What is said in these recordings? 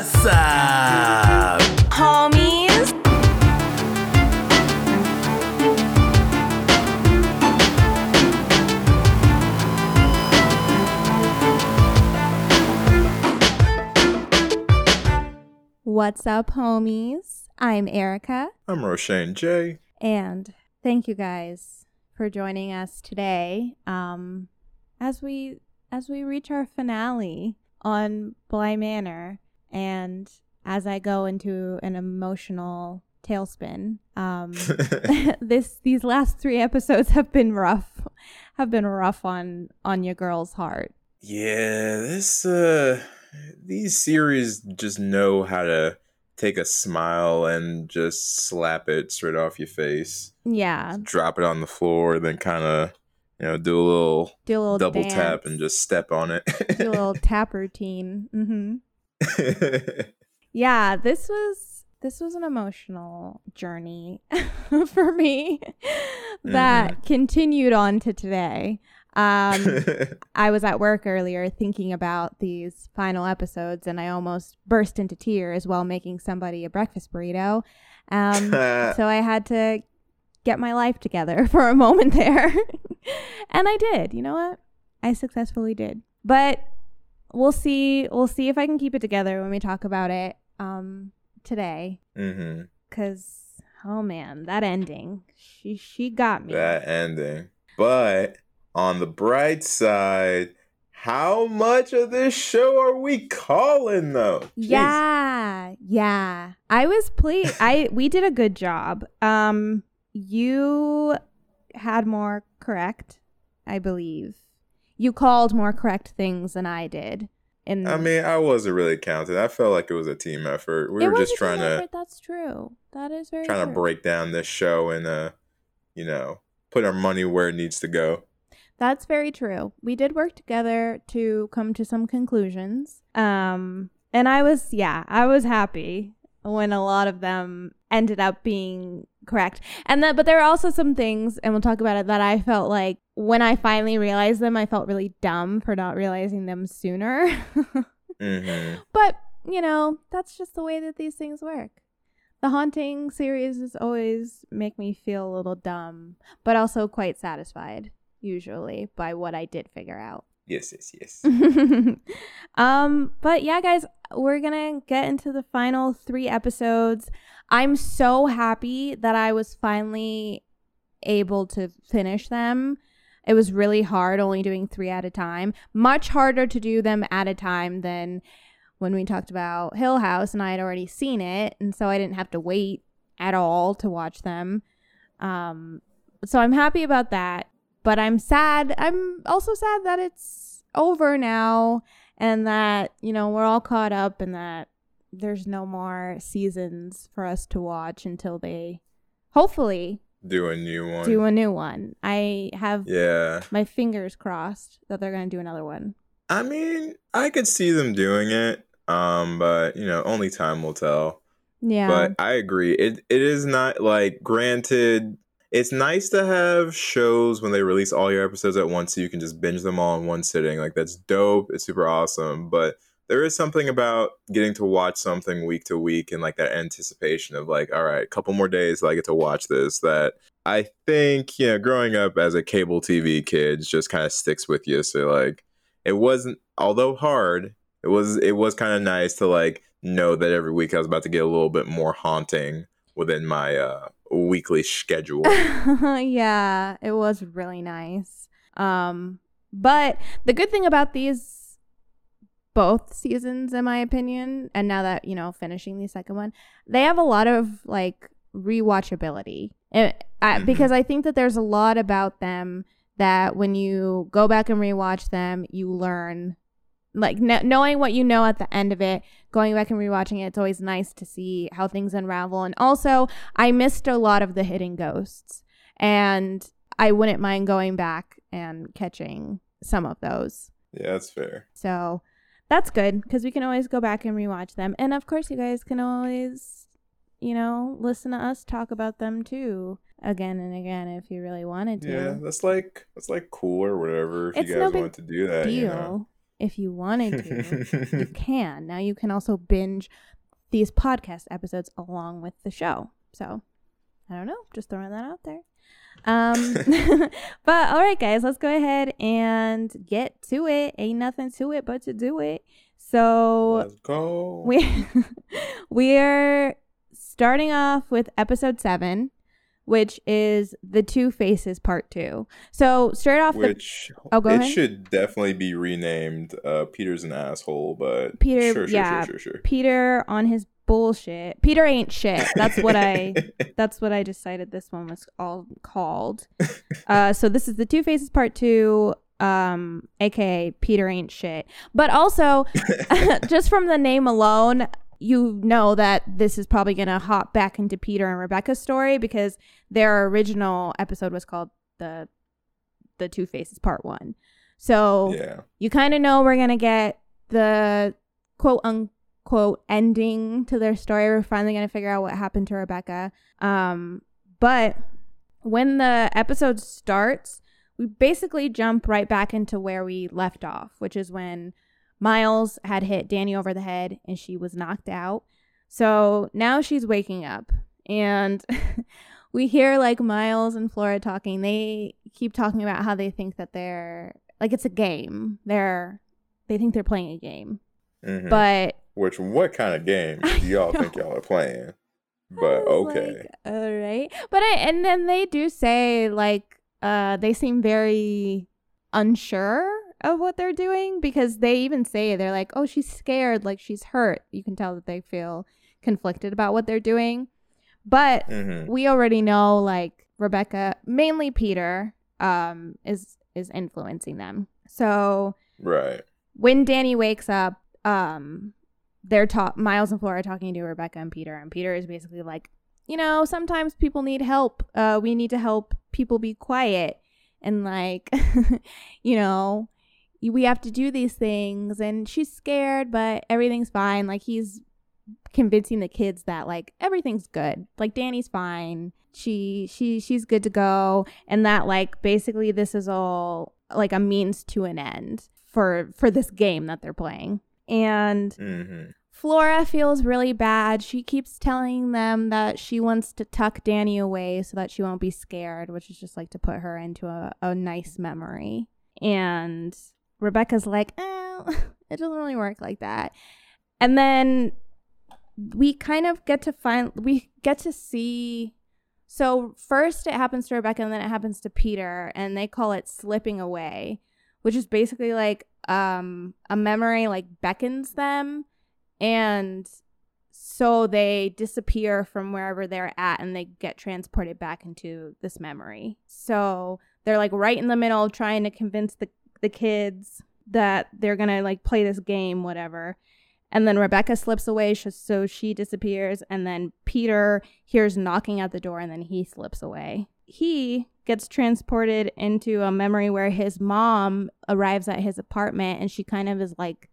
What's up? homies. What's up, homies? I'm Erica, I'm Roshane J. and thank you guys for joining us today. Um, as we as we reach our finale on Bly Manor, and as I go into an emotional tailspin, um, this these last three episodes have been rough, have been rough on on your girl's heart. yeah, this uh these series just know how to take a smile and just slap it straight off your face. Yeah, Drop it on the floor, then kind of you know do a little do a little double dance, tap and just step on it. do a little tap routine. hmm Yeah, this was this was an emotional journey for me that continued on to today. Um, I was at work earlier thinking about these final episodes, and I almost burst into tears while making somebody a breakfast burrito. Um, so I had to get my life together for a moment there. and I did. You know what? I successfully did. But we'll see we'll see if I can keep it together when we talk about it um today hmm cuz oh man, that ending. She she got me. That ending, but on the bright side. How much of this show are we calling though? Jeez. Yeah, yeah. I was pleased. I we did a good job. Um, you had more correct, I believe. You called more correct things than I did. In I mean, I wasn't really counting. I felt like it was a team effort. We It were just trying to effort, That's true. That is very trying to break down this show and uh, you know, put our money where it needs to go. That's very true. We did work together to come to some conclusions. Um, and I was, yeah, I was happy when a lot of them ended up being correct. And that, but there are also some things, and we'll talk about it, that I felt like when I finally realized them, I felt really dumb for not realizing them sooner. hmm but, you know, that's just the way that these things work. The haunting series is always make me feel a little dumb, but also quite satisfied, usually, by what I did figure out. Yes, yes, yes. um, but yeah, guys, we're gonna get into the final three episodes. I'm so happy that I was finally able to finish them. It was really hard only doing three at a time. Much harder to do them at a time than when we talked about Hill House and I had already seen it, and so I didn't have to wait at all to watch them. Um, so I'm happy about that, but I'm sad. I'm also sad that it's over now and that, you know, we're all caught up and that there's no more seasons for us to watch until they hopefully Do a new one. do a new one. I have yeah. my fingers crossed that they're going to do another one. I mean, I could see them doing it. Um, but you know, only time will tell. Yeah. But I agree. It it is not like granted it's nice to have shows when they release all your episodes at once so you can just binge them all in one sitting. Like that's dope. It's super awesome. But there is something about getting to watch something week to week and like that anticipation of like, all right, a couple more days I get to watch this that I think, you know, growing up as a cable TV kid just kind of sticks with you. So like it wasn't although hard, it was it was kind of nice to like know that every week I was about to get a little bit more haunting within my uh weekly schedule. yeah, it was really nice. Um, but the good thing about these both seasons, in my opinion, and now that you know finishing the second one, they have a lot of like rewatchability. It, I, Mhm. Because I think that there's a lot about them that when you go back and rewatch them, you learn. Like kn- knowing what you know at the end of it, going back and rewatching it, it's always nice to see how things unravel. And also, I missed a lot of the hidden ghosts, and I wouldn't mind going back and catching some of those. yeah, that's fair. So that's good because we can always go back and rewatch them. And of course, you guys can always, you know, listen to us talk about them too again and again if you really wanted to. Yeah, that's like that's like cool or whatever if It's you no guys big want to do that. You know? Deal. if you wanted to, you can. Now you can also binge these podcast episodes along with the show. So I don't know, just throwing that out there. Um, but all right, guys, let's go ahead and get to it. Ain't nothing to it but to do it. So Let's go. we we're starting off with episode seven, which is the Two Faces Part Two. So straight off the Which Oh, go it ahead. should definitely be renamed. Uh, Peter's an asshole, but Peter- Sure, sure, yeah. sure, sure, sure. Peter on his bullshit. Peter ain't shit. That's what I that's what I decided this one was all called. Uh, so this is the Two Faces Part Two, um, aka Peter ain't shit. But also, just from the name alone, you know that this is probably gonna hop back into Peter and Rebecca's story because their original episode was called the the Two Faces Part One. So yeah. you kind of know we're gonna get the quote unquote ending to their story. We're finally gonna figure out what happened to Rebecca. Um, but when the episode starts, we basically jump right back into where we left off, which is when Miles had hit Danny over the head and she was knocked out. So now she's waking up and we hear like Miles and Flora talking. They keep talking about how they think that they're like it's a game. They're they think they're playing a game. Mhm. But Which what kind of game do y'all think y'all are playing? But okay. like, all right. But I, and then they do say like uh they seem very unsure of what they're doing because they even say they're like, "Oh, she's scared, like she's hurt." You can tell that they feel conflicted about what they're doing. But hmm we already know like Rebecca, mainly Peter, um is is influencing them. So Right. when Danny wakes up, um, they're ta- Miles and Flora are talking to Rebecca and Peter, and Peter is basically like, you know, sometimes people need help. Uh, we need to help people be quiet, and like, you know, we have to do these things. And she's scared, but everything's fine. Like he's convincing the kids that like everything's good. Like Danny's fine. She she she's good to go, and that like basically this is all like a means to an end for for this game that they're playing. And hmm Flora feels really bad. She keeps telling them that she wants to tuck Danny away so that she won't be scared, which is just like to put her into a, a nice memory. And Rebecca's like, oh, it doesn't really work like that. And then we kind of get to find, we get to see. So first it happens to Rebecca and then it happens to Peter, and they call it slipping away, which is basically like um, a memory like beckons them and so they disappear from wherever they're at and they get transported back into this memory so they're like right in the middle trying to convince the, the kids that they're gonna like play this game whatever. And then rebecca slips away sh- so she disappears and then peter hears knocking at the door and then he slips away. He gets transported into a memory where his mom arrives at his apartment and she kind of is like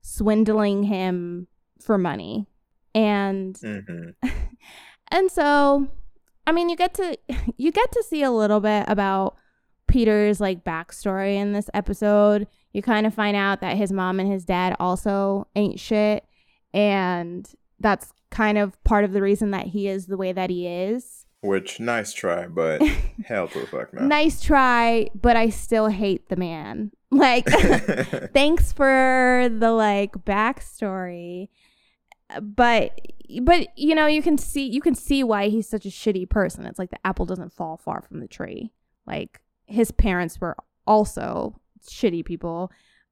swindling him for money. And hmm and so I mean you get to you get to see a little bit about Peter's like backstory in this episode. You kind of find out that his mom and his dad also ain't shit and that's kind of part of the reason that he is the way that he is. Which nice try, but hell to the fuck no. Nice try, but I still hate the man. Like thanks for the like backstory but but you know you can see you can see why he's such a shitty person it's like the apple doesn't fall far from the tree like his parents were also shitty people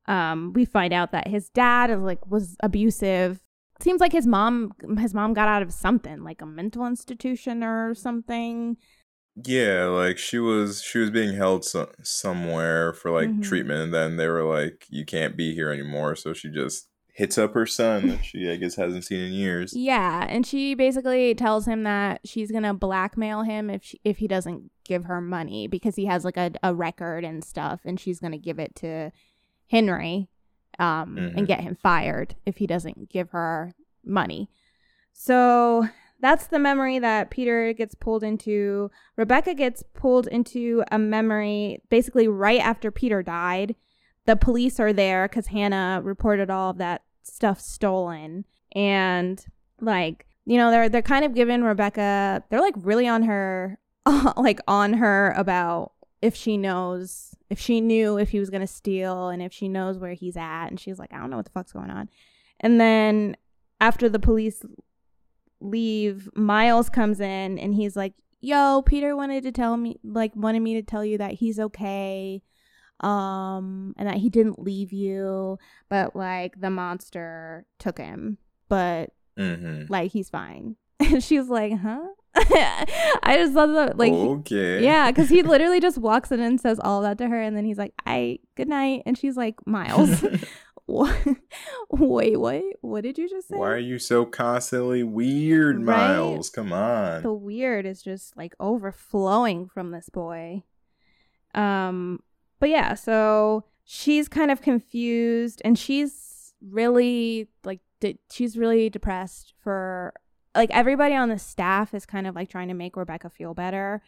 um we find out that his dad is like was abusive seems like his mom his mom got out of something like a mental institution or something yeah, like she was she was being held so- somewhere for like Mhm. treatment, and then they were like, "You can't be here anymore." So she just hits up her son that she I guess hasn't seen in years. Yeah, and she basically tells him that she's gonna blackmail him if she, if he doesn't give her money because he has like a, a record and stuff, and she's gonna give it to Henry, um, Mhm. and get him fired if he doesn't give her money. So that's the memory that Peter gets pulled into. Rebecca gets pulled into a memory basically right after Peter died. The police are there because Hannah reported all of that stuff stolen, and like you know they're they're kind of giving Rebecca they're like really on her like on her about if she knows if she knew if he was gonna steal and if she knows where he's at, and she's like I don't know what the fuck's going on, and then after the police leave, Miles comes in and he's like, "Yo, Peter wanted to tell me like wanted me to tell you that he's okay." Um and that he didn't leave you but like the monster took him but hmm like he's fine and she's like huh i just love that like okay. yeah because he literally just walks in and says all that to her and then he's like i good night and she's like miles what wait what what did you just say Why are you so constantly weird, Right? Miles? Come on. the weird is just like overflowing from this boy. Um, but yeah, so she's kind of confused and she's really like de- she's really depressed for like everybody on the staff is kind of like trying to make Rebecca feel better.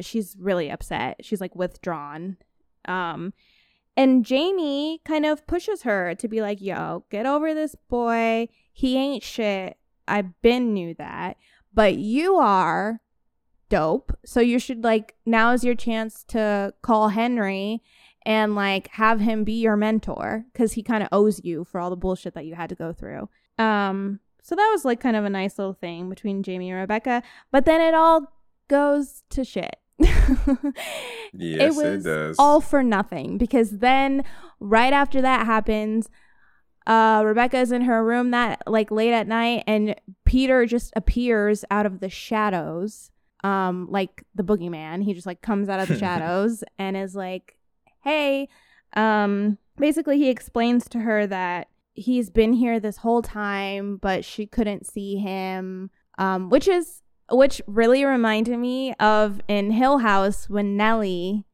She's really upset. She's like withdrawn. Um and Jamie kind of pushes her to be like, "Yo, get over this boy. He ain't shit. I've been knew that." but you are dope. So you should like now is your chance to call Henry and like have him be your mentor cuz he kind of owes you for all the bullshit that you had to go through. Um so that was like kind of a nice little thing between Jamie and Rebecca, but then it all goes to shit. Yes, it, was does. all for nothing because then right after that happens uh rebecca's in her room that like late at night and peter just appears out of the shadows um like the boogeyman he just like comes out of the shadows and is like hey um basically he explains to her that he's been here this whole time but she couldn't see him um which is which really reminded me of in hill house when nellie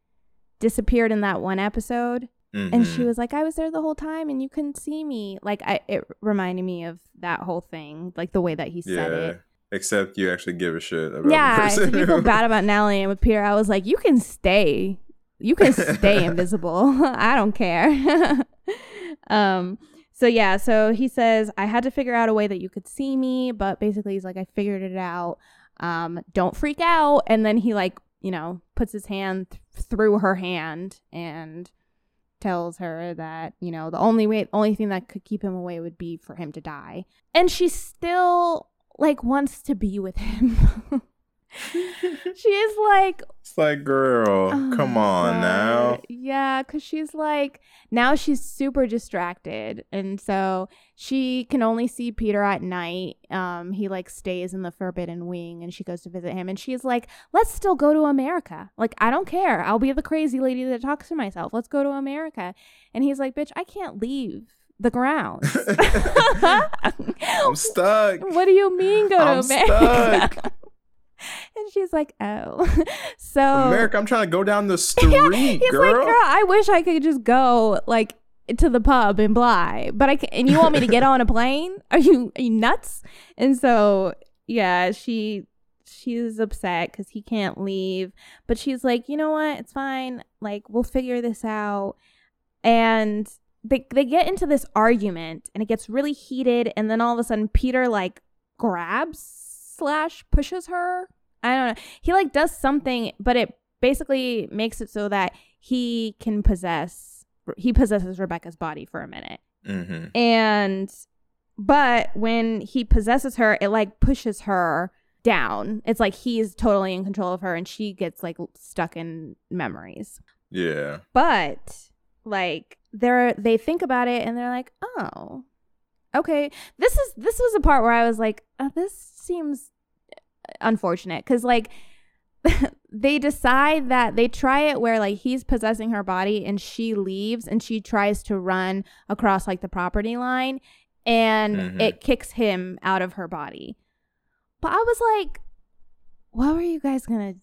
disappeared in that one episode and Mhm. she was like i was there the whole time and you couldn't see me like I, it reminded me of that whole thing like the way that he said yeah. it Except you actually give a shit about the yeah so person. who- bad about nellie and with peter i was like you can stay. You can stay invisible. I don't care. Um so yeah so he says i had to figure out a way that you could see me but basically he's like i figured it out. Um don't freak out. And then he like you know puts his hand th- through her hand and tells her that you know the only way only thing that could keep him away would be for him to die. And she still like wants to be with him she is like It's like, girl, Oh come on God. now. Yeah, because she's like, now she's super distracted. And so she can only see Peter at night. Um, he like stays in the forbidden wing and she goes to visit him. And she's like, let's still go to America. Like, I don't care. I'll be the crazy lady that talks to myself. Let's go to America. And he's like, bitch, I can't leave the ground. I'm stuck. what do you mean go to I'm America? stuck. and she's like, oh. so America, I'm trying to go down the street, Yeah, he's girl. like, girl, I wish I could just go like to the pub and Bly, but I can, and you want me to get on a plane? Are you are you nuts? And so yeah, she she's upset because he can't leave, but she's like, you know what? It's fine. Like we'll figure this out. And they they get into this argument, and it gets really heated, and then all of a sudden Peter like grabs slash pushes her. I don't know. He like does something, but it basically makes it so that he can possess he possesses Rebecca's body for a minute. hmm And but when he possesses her, it like pushes her down. It's like he's totally in control of her and she gets like stuck in memories. Yeah. But like they're they think about it and they're like, "Oh. Okay. This is this was a part where I was like, oh, this seems unfortunate cuz like they decide that they try it where like he's possessing her body and she leaves and she tries to run across like the property line and Mhm. it kicks him out of her body. But I was like, what were you guys gonna?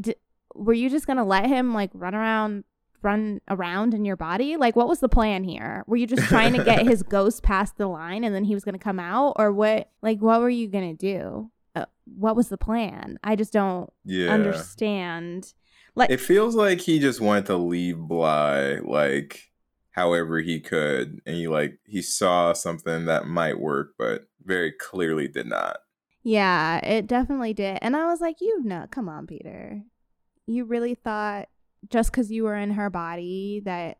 d were you just gonna let him like run around, run around in your body? Like, what was the plan here? Were you just trying to get his ghost past the line and then he was gonna come out, or what? Like, what were you gonna do? Uh, what was the plan? I just don't Yeah. understand. Like, It feels like he just wanted to leave Bly like however he could and he like he saw something that might work but very clearly did not Yeah, it definitely did. And I was like, you know, come on, Peter. You really thought just because you were in her body that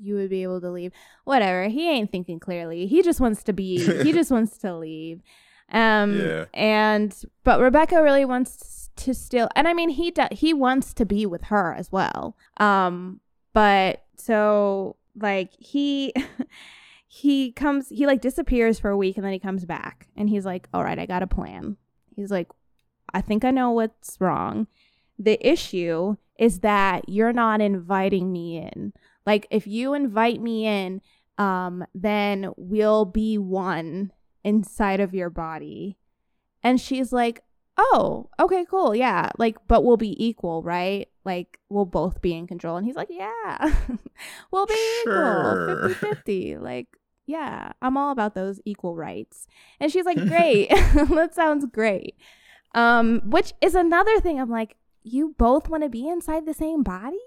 you would be able to leave? Whatever. He ain't thinking clearly. He just wants to be, he just wants to leave. Um, Yeah. and, but Rebecca really wants to still, and I mean, he, do, he wants to be with her as well. Um, but so like he, he comes he like disappears for a week and then he comes back and he's like all right i got a plan he's like i think i know what's wrong the issue is that you're not inviting me in. Like if you invite me in um then we'll be one inside of your body. And she's like oh okay cool yeah like but we'll be equal right? Like we'll both be in control. And he's like yeah we'll be Sure. equal 50 50 like yeah i'm all about those equal rights. And she's like great that sounds great. Um which is another thing i'm like you both want to be inside the same body?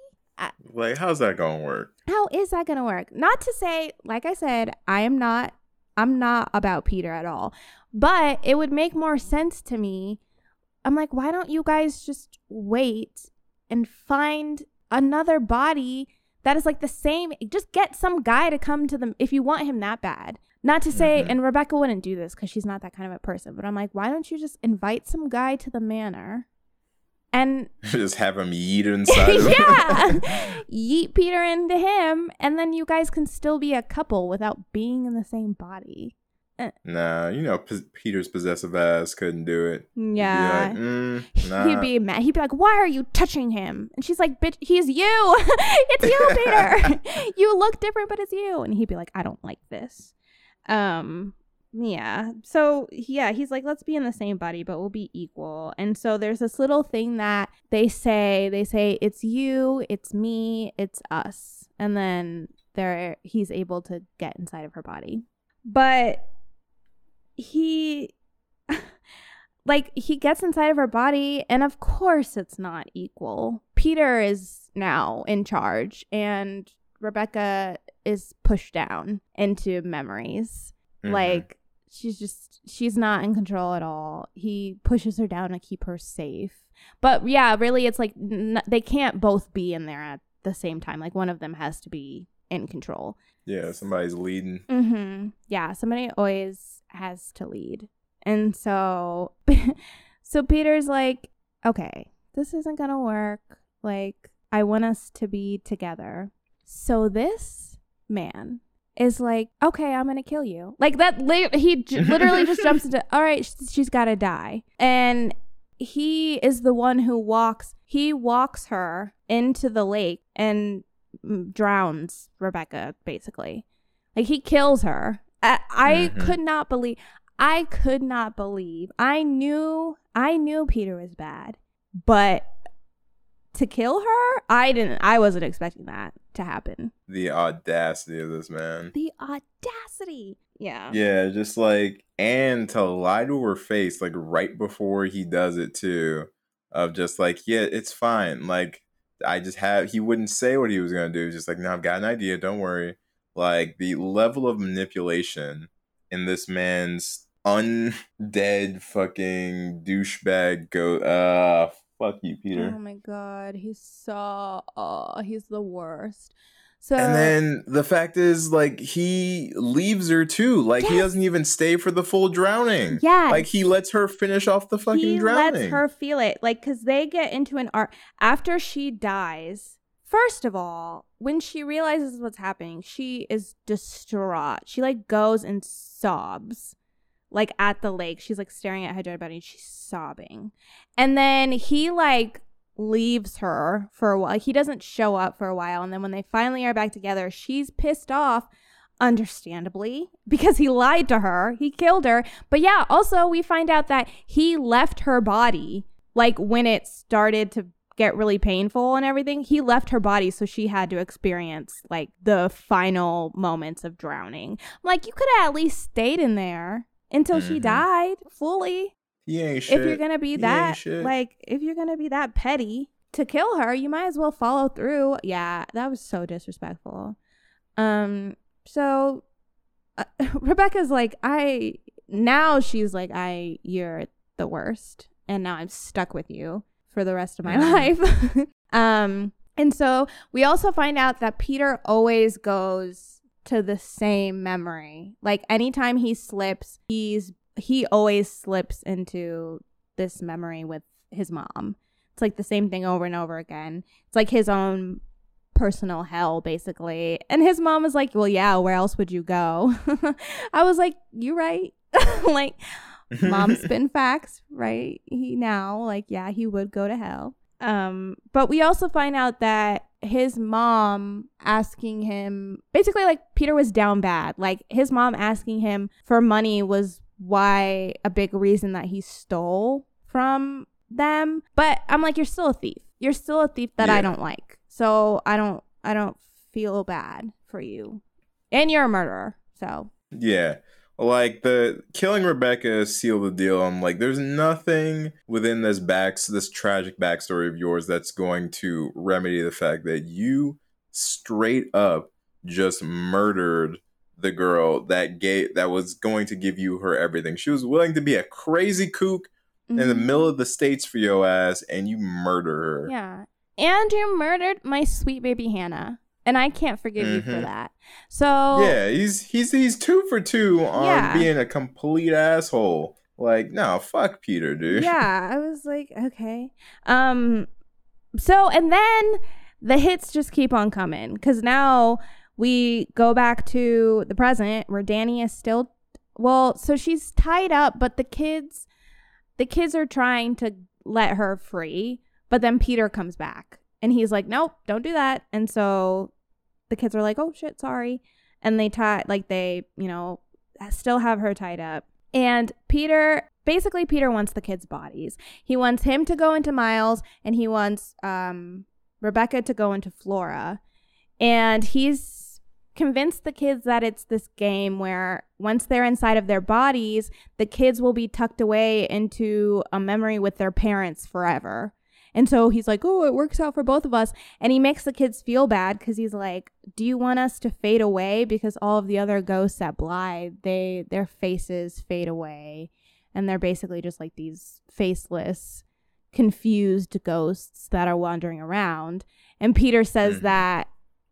Like how's that gonna work? How is that going to work? Not to say like i said i am not i'm not about peter at all but it would make more sense to me. I'm like why don't you guys just wait and find another body that is like the same just get some guy to come to them if you want him that bad. Not to say Mhm. and rebecca wouldn't do this because she's not that kind of a person but i'm like why don't you just invite some guy to the manor and just have him yeet inside yeah yeet peter into him and then you guys can still be a couple without being in the same body nah you know P- peter's possessive ass couldn't do it He'd be yeah like, mm, nah. He'd be mad. He'd be like, "Why are you touching him?" And she's like, "Bitch, he's you. it's you, Peter. you look different, but it's you." And he'd be like, "I don't like this." Um, yeah. So yeah, he's like, "Let's be in the same body, but we'll be equal." And so there's this little thing that they say. They say, "It's you, it's me, it's us," and then there he's able to get inside of her body, but he like he gets inside of her body and of course it's not equal peter is now in charge and rebecca is pushed down into memories Mhm. like she's just she's not in control at all he pushes her down to keep her safe but yeah really it's like n- they can't both be in there at the same time like one of them has to be in control yeah somebody's leading Mm-hmm. Yeah, somebody always has to lead. And so so Peter's like, "Okay, this isn't going to work. Like I want us to be together." So this man is like, "Okay, I'm to kill you." Like that li- he j- literally just jumps into, "All right, sh- she's got to die." And he is the one who walks he walks her into the lake and mm, drowns Rebecca basically. Like he kills her. I, I Mhm. could not believe. I could not believe. I knew. I knew Peter was bad, but to kill her, I didn't. I wasn't expecting that to happen. the audacity of this man The audacity. Yeah. Yeah, just like and to lie to her face like right before he does it too, of just like yeah, it's fine. Like I just have he wouldn't say what he was gonna do. Just like no, I've got an idea. Don't worry. Like the level of manipulation in this man's undead fucking douchebag go. Uh, fuck you, Peter. Oh my god, he's so. Oh, he's the worst. So And then the fact is, like, he leaves her too. Like, he doesn't even stay for the full drowning. yeah, Like, he lets her finish off the fucking he drowning. lets her feel it like because they get into an art after she dies first of all when she realizes what's happening she is distraught she like goes and sobs like at the lake. She's like staring at her dead body and she's sobbing. And then he like leaves her for a while he doesn't show up for a while. And then when they finally are back together she's pissed off understandably because he lied to her. He killed her. But yeah, also we find out that he left her body like when it started to get really painful and everything. He left her body so she had to experience like the final moments of drowning. Like you could have at least stayed in there until she Mhm. died fully. Yeah. If you're going to be that like if you're to be that petty to kill her, you might as well follow through. Yeah, that was so disrespectful. Um, so uh, Rebecca's like, I now she's like, I you're the worst, and now I'm stuck with you for the rest of my Mhm. life. um, and so we also find out that Peter always goes to the same memory. Like anytime he slips, he's he always slips into this memory with his mom. It's like the same thing over and over again. It's like his own personal hell basically. And his mom was like, "Well, yeah, where else would you go?" I was like, "You right." like mom spin facts right he now like yeah he would go to hell um but we also find out that his mom asking him basically like peter was down bad. Like his mom asking him for money was why a big reason that he stole from them. But i'm like you're still a thief. You're still a thief that i don't like. So i don't i don't feel bad for you. And you're a murderer so. Yeah. Like the killing Rebecca sealed the deal. I'm like, there's nothing within this back this tragic backstory of yours that's going to remedy the fact that you straight up just murdered the girl that gave that was going to give you her everything. She was willing to be a crazy kook in the Mhm. middle of the states for your ass, and you murder her. Yeah. And you murdered my sweet baby Hannah. And I can't forgive you for Mhm. that. So Yeah, he's he's he's two for two on Yeah. being a complete asshole. Like, no, fuck Peter, dude. yeah, I was like, okay. Um so and then the hits just keep on coming cuz now we go back to the present where Danny is still well, so she's tied up, but the kids the kids are trying to let her free, but then Peter comes back and he's like, "Nope, don't do that." And so the kids are like, "Oh shit, sorry." And they tie like they, you know, still have her tied up. And Peter basically Peter wants the kids' bodies. He wants him to go into Miles and he wants um Rebecca to go into Flora. And he's convinced the kids that it's this game where once they're inside of their bodies, the kids will be tucked away into a memory with their parents forever. And so he's like, "Oh, it works out for both of us." And he makes the kids feel bad cuz he's like, "Do you want us to fade away because all of the other ghosts at Blythe, they their faces fade away and they're basically just like these faceless confused ghosts that are wandering around." And Peter says Mhm. that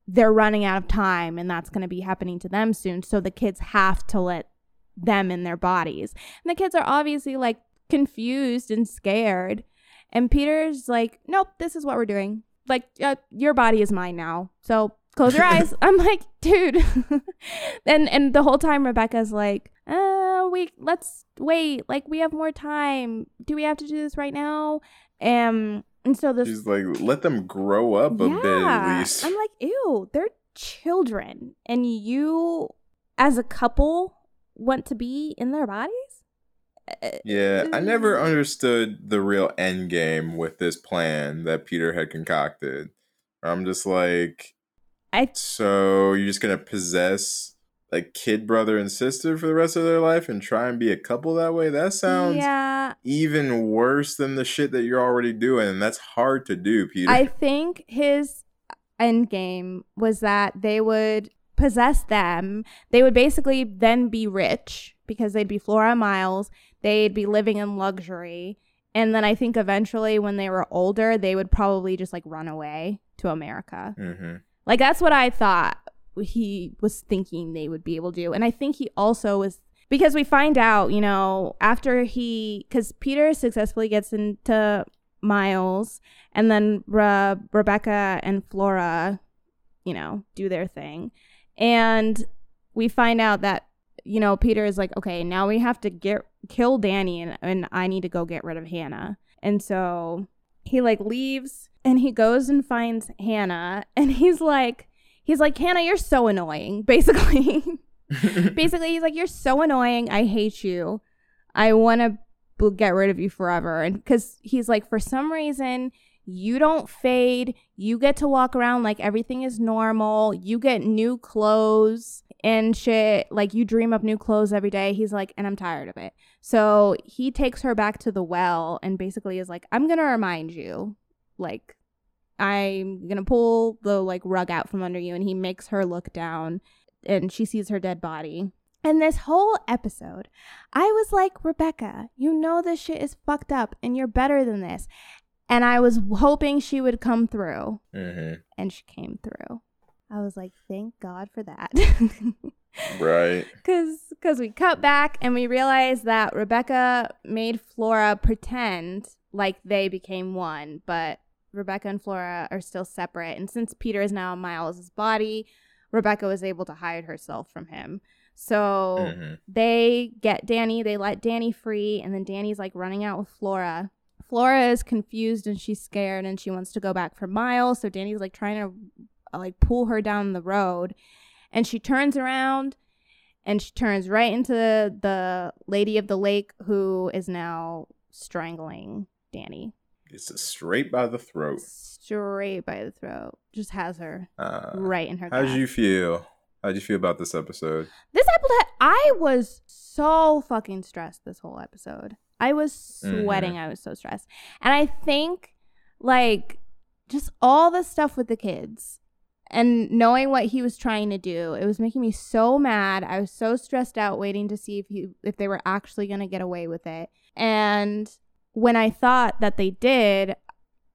they're running out of time and that's going to be happening to them soon. So the kids have to let them in their bodies. And the kids are obviously like confused and scared. And Peter's like, nope, this is what we're doing. Like, uh, your body is mine now. So close your eyes. I'm like, dude. and and the whole time Rebecca's like, uh, we let's wait. Like we have more time. Do we have to do this right now? Um, and so this She's like, let them grow up a bit at least. I'm like, ew, they're children. And you, as a couple, want to be in their bodies? Yeah, I never eh. understood the real end game with this plan that Peter had concocted. I'm just like, I so you're just gonna possess a kid brother and sister for the rest of their life and try and be a couple that way? That sounds yeah. even worse than the shit that you're already doing, and that's hard to do, Peter. I think his end game was that they would possess them. They would basically then be rich because they'd be Flora Miles. They'd be living in luxury. And then I think eventually when they were older, they would probably just like run away to America. hmm Like that's what I thought he was thinking they would be able to do. And I think he also was because we find out, you know, after he cuz Peter successfully gets into Miles and then Re- Rebecca and Flora, you know, do their thing. And we find out that you know, Peter is like, "Okay, now we have to get kill Danny and and I need to go get rid of Hannah." And so he like leaves and he goes and finds Hannah and he's like he's like Hannah you're so annoying basically. Basically he's like you're so annoying. I hate you. I want to b- get rid of you forever. And cuz he's like for some reason you don't fade. You get to walk around like everything is normal. You get new clothes and shit like you dream up new clothes every day he's like and I'm tired of it so he takes her back to the well and basically is like I'm going to remind you like I'm gonna pull the like rug out from under you. And he makes her look down and she sees her dead body. And this whole episode, I was like, Rebecca, you know this shit is fucked up and you're better than this. And I was hoping she would come through. hmm And she came through. I was like, thank God for that. Right. Cause, cause we cut back and we realized that Rebecca made Flora pretend like they became one, but Rebecca and Flora are still separate. And since Peter is now in Miles's body, Rebecca was able to hide herself from him. So hmm they get Danny, they let Danny free, and then Danny's like running out with Flora. Flora is confused and she's scared and she wants to go back for Miles. So Danny's like trying to like pull her down the road. And she turns around and she turns right into the lady of the lake who is now strangling Danny It's a straight by the throat. straight by the throat. Just has her Uh, right in her. how did you feel? How did you feel about this episode? This episode, I was so fucking stressed this whole episode. I was sweating. I was so stressed. And I think, like, just all the stuff with the kids and knowing what he was trying to do, it was making me so mad. I was so stressed out waiting to see if he, if they were actually going to get away with it. And when I thought that they did,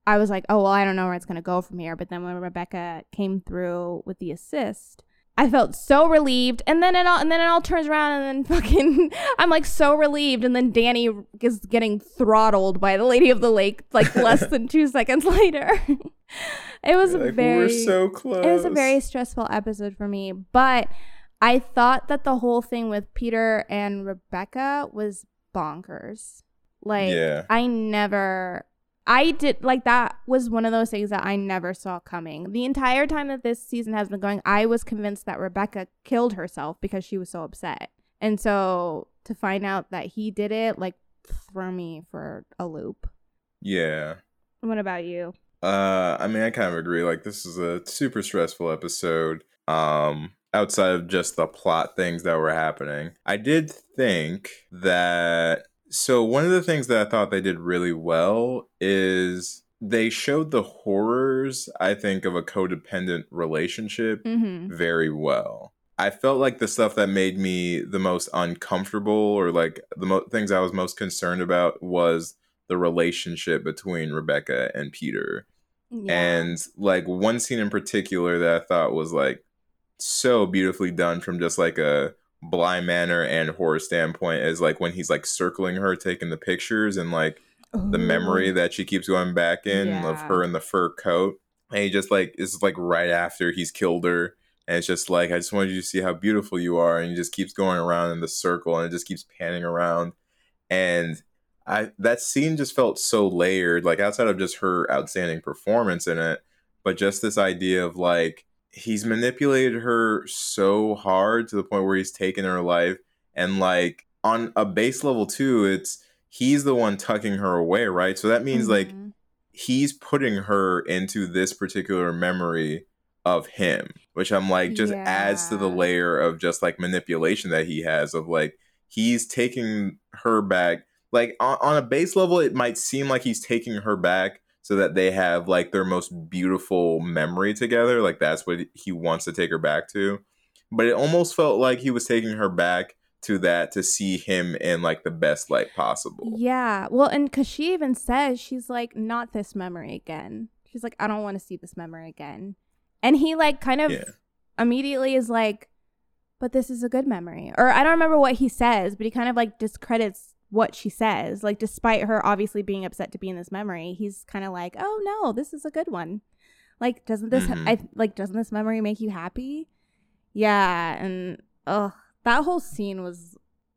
I was like, oh, well, I don't know where it's going to go from here. But then when Rebecca came through with the assist, I felt so relieved, and then it all and then it all turns around, and then fucking I'm like so relieved, and then Danny is getting throttled by the Lady of the Lake like less than two seconds later. it was Like, very we're so close. it was a very stressful episode for me, but I thought that the whole thing with Peter and Rebecca was bonkers. Like Yeah. I never I did like that was one of those things that I never saw coming. The entire time that this season has been going, I was convinced that Rebecca killed herself because she was so upset. And so to find out that he did it like threw me for a loop. yeah. What about you? Uh, I mean, I kind of agree. Like, this is a super stressful episode. Um, outside of just the plot things that were happening, I did think that. So one of the things that I thought they did really well is they showed the horrors. I think of a codependent relationship Mm-hmm. very well. I felt like the stuff that made me the most uncomfortable or like the mo- things I was most concerned about was the relationship between Rebecca and Peter. And like one scene in particular that I thought was like so beautifully done from just like a Bly Manor and horror standpoint is like when he's like circling her taking the pictures and like the memory that she keeps going back in of her in the fur coat. And he just like is like right after he's killed her. And it's just like, I just wanted you to see how beautiful you are. And he just keeps going around in the circle and it just keeps panning around. And I that scene just felt so layered, like outside of just her outstanding performance in it, but just this idea of like he's manipulated her so hard to the point where he's taken her life. And like on a base level too, it's he's the one tucking her away, right? So that means like Mhm. he's putting her into this particular memory of him, which I'm like just adds to the layer of just like manipulation that he has of like he's taking her back. Like on, on a base level, it might seem like he's taking her back so that they have like their most beautiful memory together. Like that's what he wants to take her back to. But it almost felt like he was taking her back to that to see him in like the best light possible. Yeah. Well, and because she even says, she's like, not this memory again. She's like, I don't want to see this memory again. And he, like, kind of Yeah. immediately is like, but this is a good memory. Or I don't remember what he says, but he kind of like discredits what she says. Like, despite her obviously being upset to be in this memory, he's kind of like, oh no, this is a good one. Like, doesn't this, Mhm. I like, doesn't this memory make you happy? Yeah. And, ugh, that whole scene was,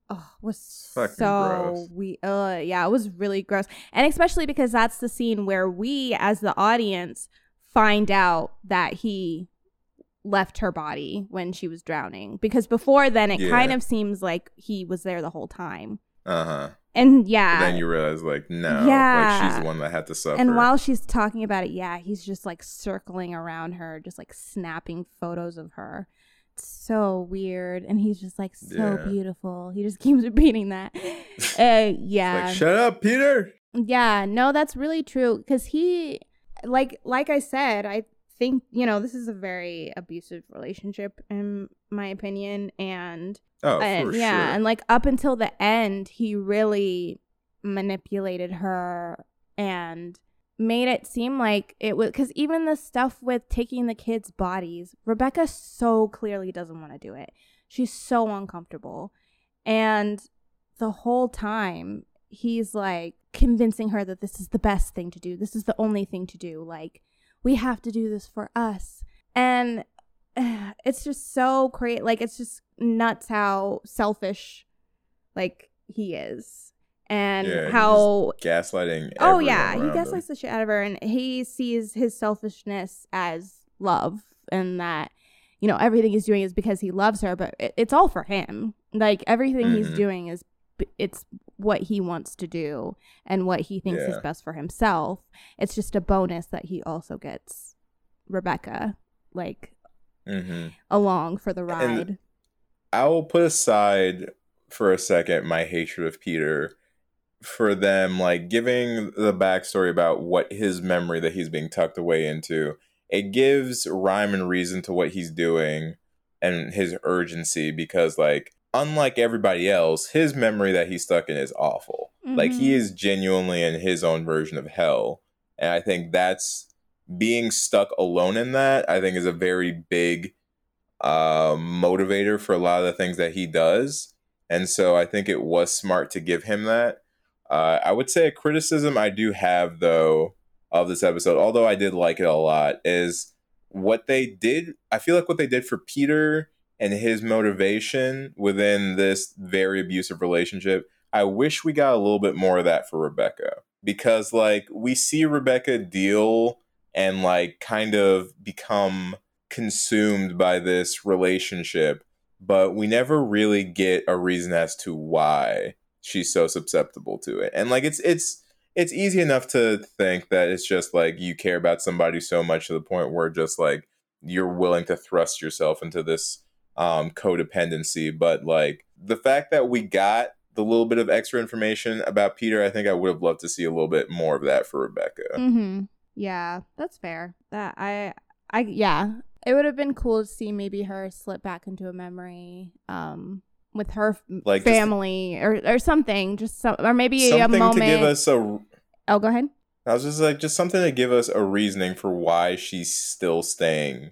oh, was Fucking so we, uh, yeah, it was really gross. And especially because that's the scene where we, as the audience, find out that he left her body when she was drowning. Because before then, it Yeah. kind of seems like he was there the whole time. Uh huh. And But yeah. then you realize, like, no, like Yeah. she's the one that had to suffer. and while she's talking about it, yeah, he's just like circling around her, just like snapping photos of her. It's so weird. And he's just like so Yeah. beautiful. He just keeps repeating that. Uh, yeah. like, shut up, Peter. Yeah, no, that's really true because he like like I said, I think you know this is a very abusive relationship in my opinion, and Oh, and for yeah, sure. and like up until the end, he really manipulated her and made it seem like it was because even the stuff with taking the kids' bodies, Rebecca so clearly doesn't want to do it. She's so uncomfortable, and the whole time he's like convincing her that this is the best thing to do. This is the only thing to do. Like we have to do this for us, and it's just so crazy. Like it's just nuts how selfish like he is and Yeah, how gaslighting. oh yeah he around him. gaslights the shit out of her and he sees his selfishness as love and that you know everything he's doing is because he loves her but it, it's all for him like everything he's Mhm. doing is it's what he wants to do and what he thinks is best for himself it's just a bonus that he also gets rebecca like Mhm. along for the And- ride I will put aside for a second my hatred of Peter for them like giving the backstory about what his memory that he's being tucked away into. It gives rhyme and reason to what he's doing and his urgency because like unlike everybody else, his memory that he's stuck in is awful. Like he Mhm. is genuinely in his own version of hell. And I think that's being stuck alone in that, I think is a very big uh, motivator for a lot of the things that he does. And so I think it was smart to give him that. Uh, I would say a criticism I do have, though, of this episode, although I did like it a lot, is what they did. I feel like what they did for Peter and his motivation within this very abusive relationship. I wish we got a little bit more of that for Rebecca because, like, we see Rebecca deal and, like, kind of become consumed by this relationship, but we never really get a reason as to why she's so susceptible to it. And like it's it's it's easy enough to think that it's just like you care about somebody so much to the point where just like you're willing to thrust yourself into this um codependency, but like the fact that we got the little bit of extra information about Peter, I think I would have loved to see a little bit more of that for Rebecca. Mm-hmm. Yeah, that's fair. That I, I yeah, it would have been cool to see maybe her slip back into a memory, um, with her Like, just- family or or something, just some or maybe a moment. to give us a oh, go ahead. I was just like, just something to give us a reasoning for why she's still staying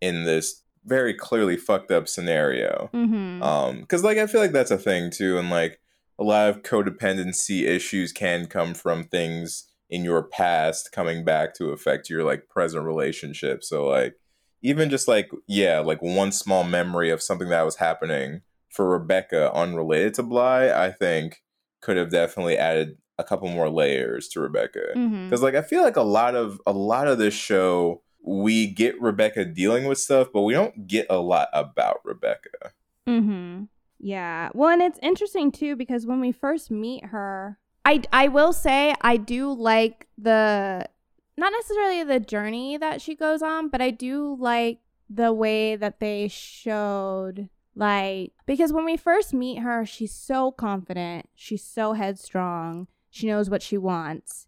in this very clearly fucked up scenario. Mm-hmm. Um, because like I feel like that's a thing too, and like a lot of codependency issues can come from things in your past coming back to affect your like present relationship. So like even just like yeah, like one small memory of something that was happening for Rebecca unrelated to Bly, I think could have definitely added a couple more layers to Rebecca mm-hmm. because like i feel like a lot of a lot of this show we get rebecca dealing with stuff but we don't get a lot about rebecca Mm-hmm. Yeah. Well, and it's interesting too because when we first meet her, I I will say I do like the not necessarily the journey that she goes on, but I do like the way that they showed like because when we first meet her, she's so confident, she's so headstrong, she knows what she wants.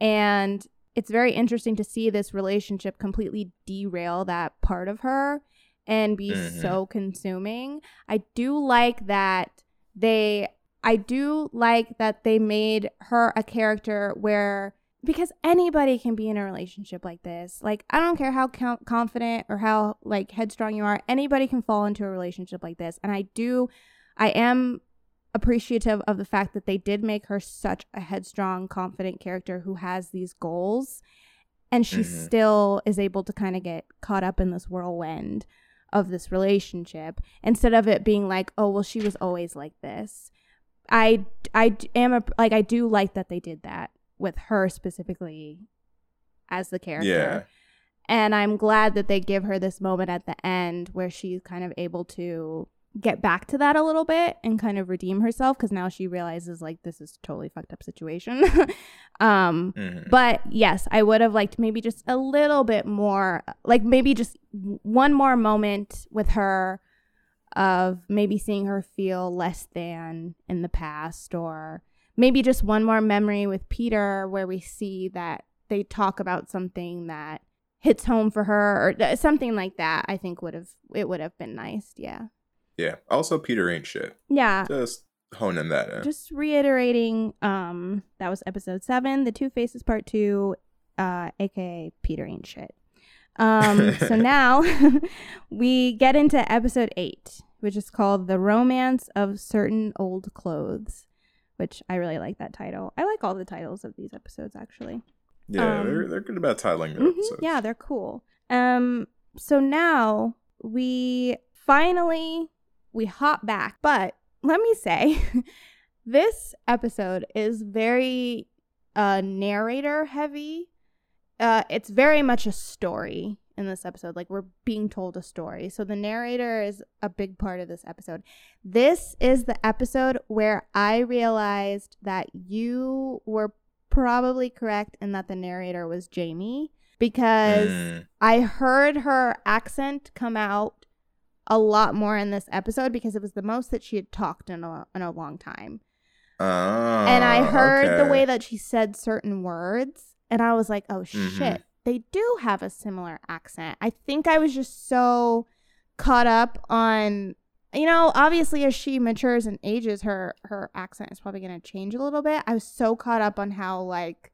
And it's very interesting to see this relationship completely derail that part of her and be Mhm. so consuming. I do like that they I do like that they made her a character where because anybody can be in a relationship like this. Like I don't care how confident or how like headstrong you are, anybody can fall into a relationship like this. And I do I am appreciative of the fact that they did make her such a headstrong, confident character who has these goals. And she Mhm. still is able to kind of get caught up in this whirlwind of this relationship instead of it being like oh well she was always like this. I, I am a, like i do like that they did that with her specifically as the character. Yeah. And i'm glad that they give her this moment at the end where she's kind of able to get back to that a little bit and kind of redeem herself because now she realizes like this is a totally fucked up situation um Mhm. but yes, I would have liked maybe just a little bit more, like maybe just one more moment with her of maybe seeing her feel less than in the past, or maybe just one more memory with Peter where we see that they talk about something that hits home for her or th- something like that. I think would have it would have been nice. Yeah. Yeah. Also, Peter ain't shit. Yeah. Just honing that in. Just reiterating, um, that was episode seven, the Two Faces Part Two, uh, aka Peter ain't shit. Um, so now we get into episode eight, which is called The Romance of Certain Old Clothes, which I really like that title. I like all the titles of these episodes actually. yeah, um, they're they're good about titling their Mhm, episodes. Yeah, they're cool. Um, so now we finally we hop back, but let me say, this episode is very uh narrator heavy. Uh, it's very much a story in this episode. Like we're being told a story. So the narrator is a big part of this episode. This is the episode where I realized that you were probably correct in that the narrator was Jamie because Mm. I heard her accent come out a lot more in this episode because it was the most that she had talked in a, in a long time. Oh, and I heard the way that she said certain words and I was like, "Oh Mhm. shit. They do have a similar accent." I think I was just so caught up on you know, obviously as she matures and ages her her accent is probably going to change a little bit. I was so caught up on how like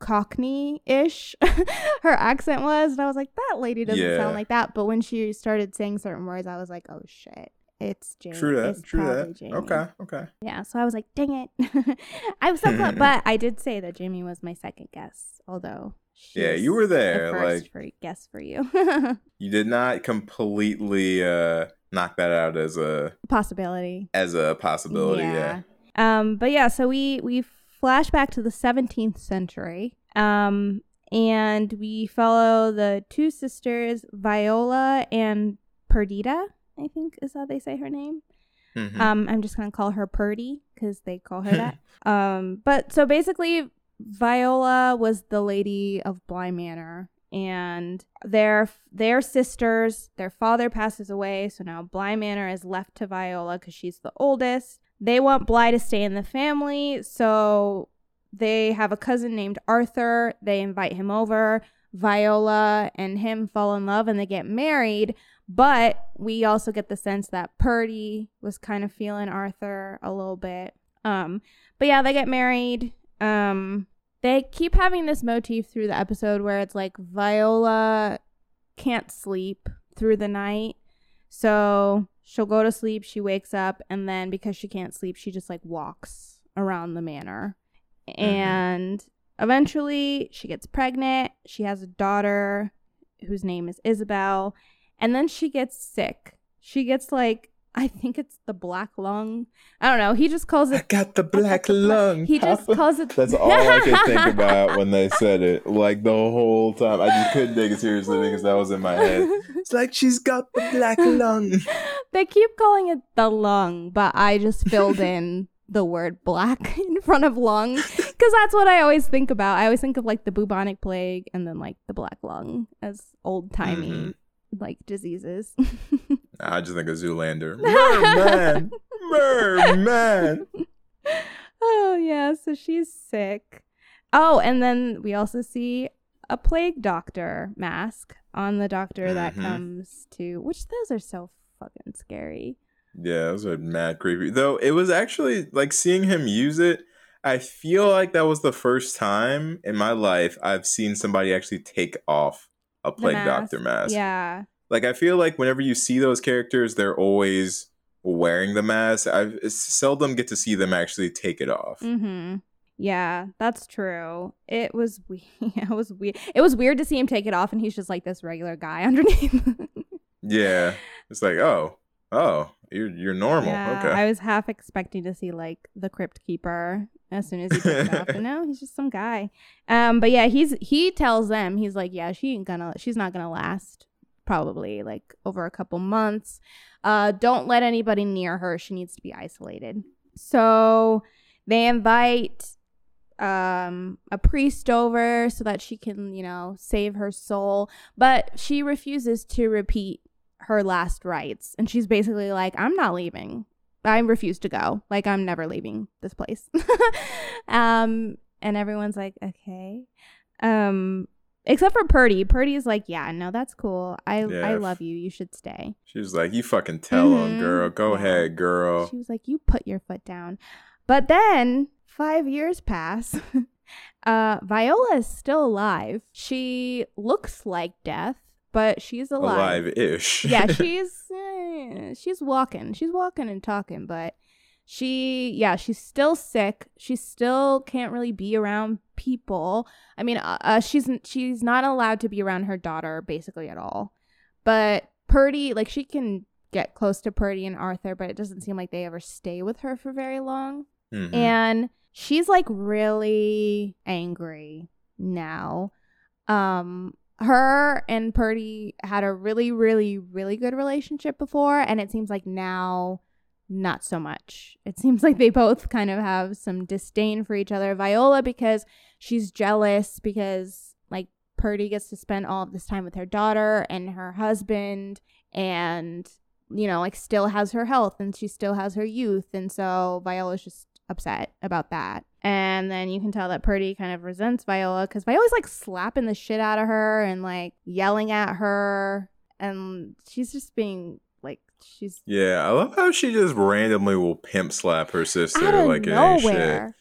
cockney-ish her accent was and I was like, "That lady doesn't Yeah. sound like that." But when she started saying certain words, I was like, "Oh shit. It's Jamie." True that. It's True that. Jamie. Okay. Okay. Yeah, so I was like, dang it. I was so close. but I did say that Jamie was my second guess, although Yeah, you were the there. first Like for guess for you. you did not completely uh knock that out as a Possibility. as a possibility. Yeah. Um, but yeah, so we we flash back to the 17th century. Um, and we follow the two sisters, Viola and Perdita, I think is how they say her name. Mhm. Um, I'm just gonna call her Purdy because they call her that. um, but so basically, Viola was the lady of Bly Manor, and their their sisters. Their father passes away, so now Bly Manor is left to Viola because she's the oldest. They want Bly to stay in the family, so they have a cousin named Arthur. They invite him over. Viola and him fall in love and they get married. But we also get the sense that Purdy was kind of feeling Arthur a little bit. Um, but yeah, they get married. Um, they keep having this motif through the episode where it's like Viola can't sleep through the night. So she'll go to sleep, she wakes up, and then because she can't sleep, she just like walks around the manor. Mm-hmm. And eventually she gets pregnant. She has a daughter whose name is Isabel. And then she gets sick. She gets like, I think it's the black lung. I don't know. He just calls it. I got the black lung. He just calls it. That's all I could think about when they said it. Like the whole time, I just couldn't take it seriously because that was in my head. It's like she's got the black lung. they keep calling it the lung, but I just filled in the word black in front of lung because that's what I always think about. I always think of like the bubonic plague and then like the black lung as old timey Mhm. Like diseases. I just think of Zoolander. Merman, merman. oh yeah, so she's sick. Oh, and then we also see a plague doctor mask on the doctor that Mhm. comes to which those are so fucking scary. Yeah, those are mad creepy. Though it was actually like seeing him use it. I feel like that was the first time in my life I've seen somebody actually take off a plague mask. doctor mask. Yeah. Like I feel like whenever you see those characters, they're always wearing the mask. I seldom get to see them actually take it off. Mm-hmm. Yeah, that's true. It was weird. it was weird. It was weird to see him take it off, and he's just like this regular guy underneath. Yeah, it's like oh, oh, you're you're normal. Yeah, okay. I was half expecting to see like the crypt keeper as soon as he took off, but no, he's just some guy. Um, but yeah, he's he tells them he's like, yeah, she ain't gonna, she's not gonna last probably like over a couple months. Uh, don't let anybody near her. She needs to be isolated. So they invite um a priest over so that she can you know save her soul but she refuses to repeat her last rites and she's basically like i'm not leaving i refuse to go like i'm never leaving this place um and everyone's like okay Um, except for Purdy. Purdy's like, yeah, no, that's cool. I Yeah. I love you. You should stay. She was like, "You fucking tell him, Mhm. girl. Go Yeah. ahead, girl." She was like, you put your foot down. But then five years pass. uh, Viola is still alive. She looks like death, but she's alive. Alive-ish. yeah, she's eh, she's walking. She's walking and talking, but she yeah, she's still sick. She still can't really be around people. I mean, uh, uh, she's she's not allowed to be around her daughter basically at all. But Purdy, like she can get close to Purdy and Arthur, but it doesn't seem like they ever stay with her for very long. Mhm. And she's like really angry now. Um her and Purdy had a really really really good relationship before and it seems like now not so much. It seems like they both kind of have some disdain for each other. Viola because she's jealous because like Purdy gets to spend all of this time with her daughter and her husband and you know like still has her health and she still has her youth and so Viola's just upset about that. And then you can tell that Purdy kind of resents Viola because Viola's like slapping the shit out of her and like yelling at her. And she's just being like, she's Yeah, I love how she just randomly will pimp slap her sister like it ain't shit. nowhere.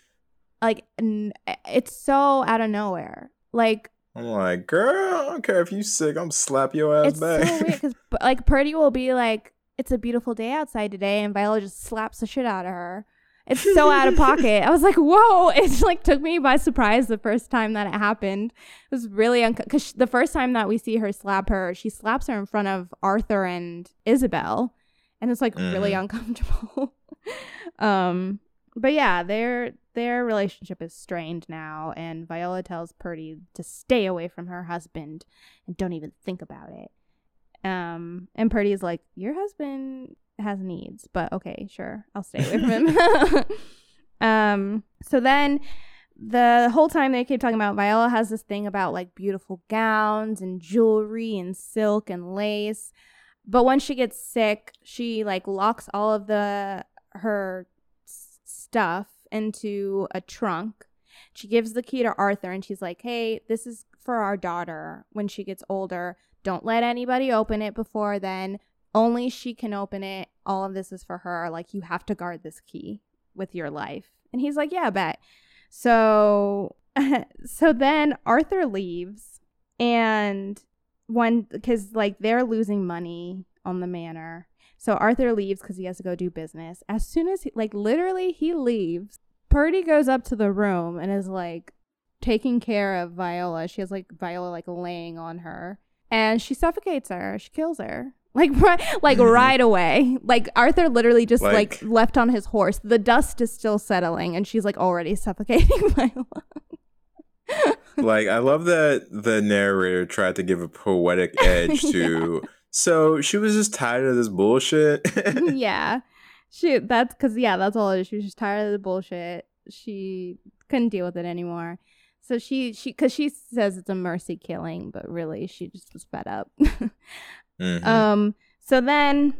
Like, n- it's so out of nowhere. Like, I'm like, girl, I don't care if you sick. I'm slap your ass it's back. so weird because like Purdy will be like, "It's a beautiful day outside today," and Viola just slaps the shit out of her. It's so out of pocket. I was like, "Whoa!" It like took me by surprise the first time that it happened. It was really uncomfortable. because the first time that we see her slap her, she slaps her in front of Arthur and Isabel, and it's like really Mhm. uncomfortable. um, but yeah, their their relationship is strained now, and Viola tells Purdy to stay away from her husband and don't even think about it. Um, and Purdy's like, Your husband has needs, but okay, sure, I'll stay away from him. um, so then the whole time they keep talking about Viola has this thing about like beautiful gowns and jewelry and silk and lace. But when she gets sick, she like locks all of the her s- stuff into a trunk. She gives the key to Arthur and she's like, "Hey, this is for our daughter when she gets older. Don't let anybody open it before then. Only she can open it. All of this is for her. Like you have to guard this key with your life." And he's like, "Yeah, bet." So so then Arthur leaves and when because like they're losing money on the manor. So Arthur leaves because he has to go do business. As soon as he, like literally he leaves, Purdy goes up to the room and is like taking care of Viola. She has like Viola like laying on her, and she suffocates her. She kills her. Like right, like right away. Like Arthur literally just like, Like- left on his horse. The dust is still settling, and she's like already suffocating Viola. like, I love that the narrator tried to give a poetic edge to. So she was just tired of this bullshit. yeah. She that's cause yeah, that's all it is. She was just tired of the bullshit. She couldn't deal with it anymore. So she she cause she says it's a mercy killing, but really she just was fed up. Mhm. um so then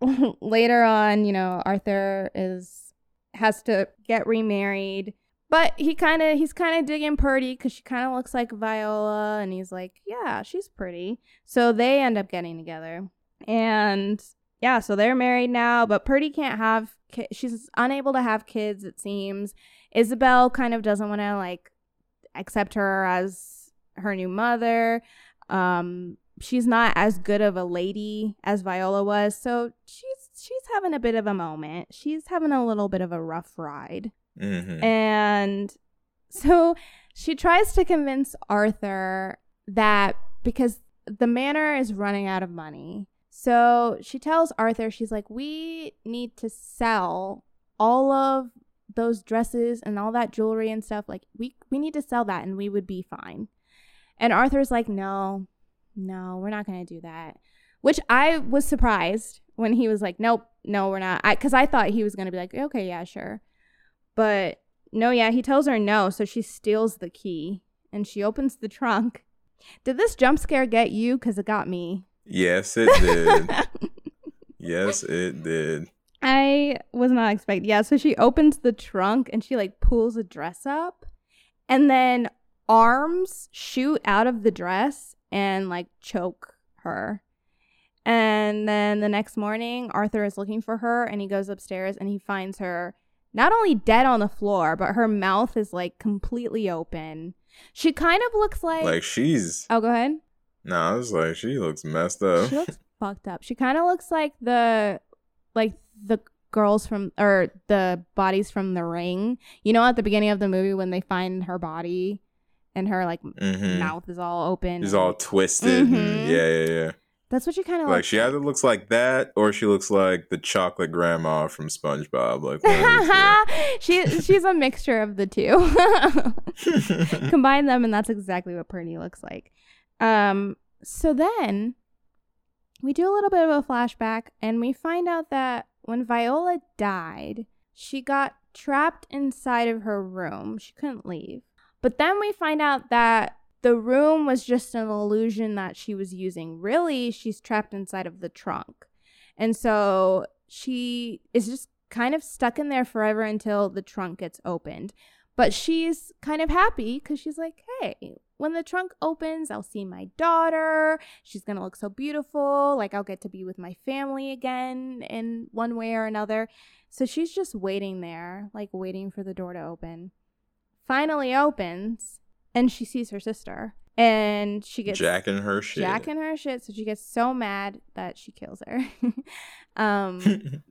later on, you know, Arthur is has to get remarried. But he kind of he's kind of digging Purdy because she kind of looks like Viola, and he's like, yeah, she's pretty. So they end up getting together, and yeah, so they're married now. But Purdy can't have ki- she's unable to have kids. It seems Isabel kind of doesn't want to like accept her as her new mother. Um, she's not as good of a lady as Viola was, so she's she's having a bit of a moment. She's having a little bit of a rough ride. Mhm. And so she tries to convince Arthur that because the manor is running out of money. So she tells Arthur, she's like, we need to sell all of those dresses and all that jewelry and stuff. Like, we, we need to sell that and we would be fine. And Arthur's like, no, no, we're not going to do that. Which I was surprised when he was like, nope, no, we're not. Because I, thought he was going to be like, okay, yeah, sure. But no, yeah, he tells her no, so she steals the key and she opens the trunk. Did this jump scare get you? Because it got me. yes, it did. yes, it did. I was not expecting. Yeah, so she opens the trunk and she like pulls a dress up, and then arms shoot out of the dress and like choke her. And then the next morning, Arthur is looking for her and he goes upstairs and he finds her not only dead on the floor, but her mouth is like completely open. She kind of looks like. Like she's. oh, go ahead. No, I was like, she looks messed up. She looks fucked up. She kind of looks like the like the girls from or the bodies from the ring. You know, at the beginning of the movie when they find her body and her like hmm mouth is all open. She's all twisted. Mhm. Yeah, yeah, yeah. That's what she kind of Like looks she either looks like that or she looks like the chocolate grandma from SpongeBob. Like she she's a mixture of the two. the two. Combine them and that's exactly what Perny looks like. Um so then we do a little bit of a flashback and we find out that when Viola died, she got trapped inside of her room. She couldn't leave. But then we find out that the room was just an illusion that she was using. Really, she's trapped inside of the trunk. And so she is just kind of stuck in there forever until the trunk gets opened. But she's kind of happy because she's like, hey, when the trunk opens, I'll see my daughter. She's going to look so beautiful. Like, I'll get to be with my family again in one way or another. So she's just waiting there, like waiting for the door to open. Finally opens, and she sees her sister. And she gets Jacking her shit. jacking her shit. So she gets so mad that she kills her. um,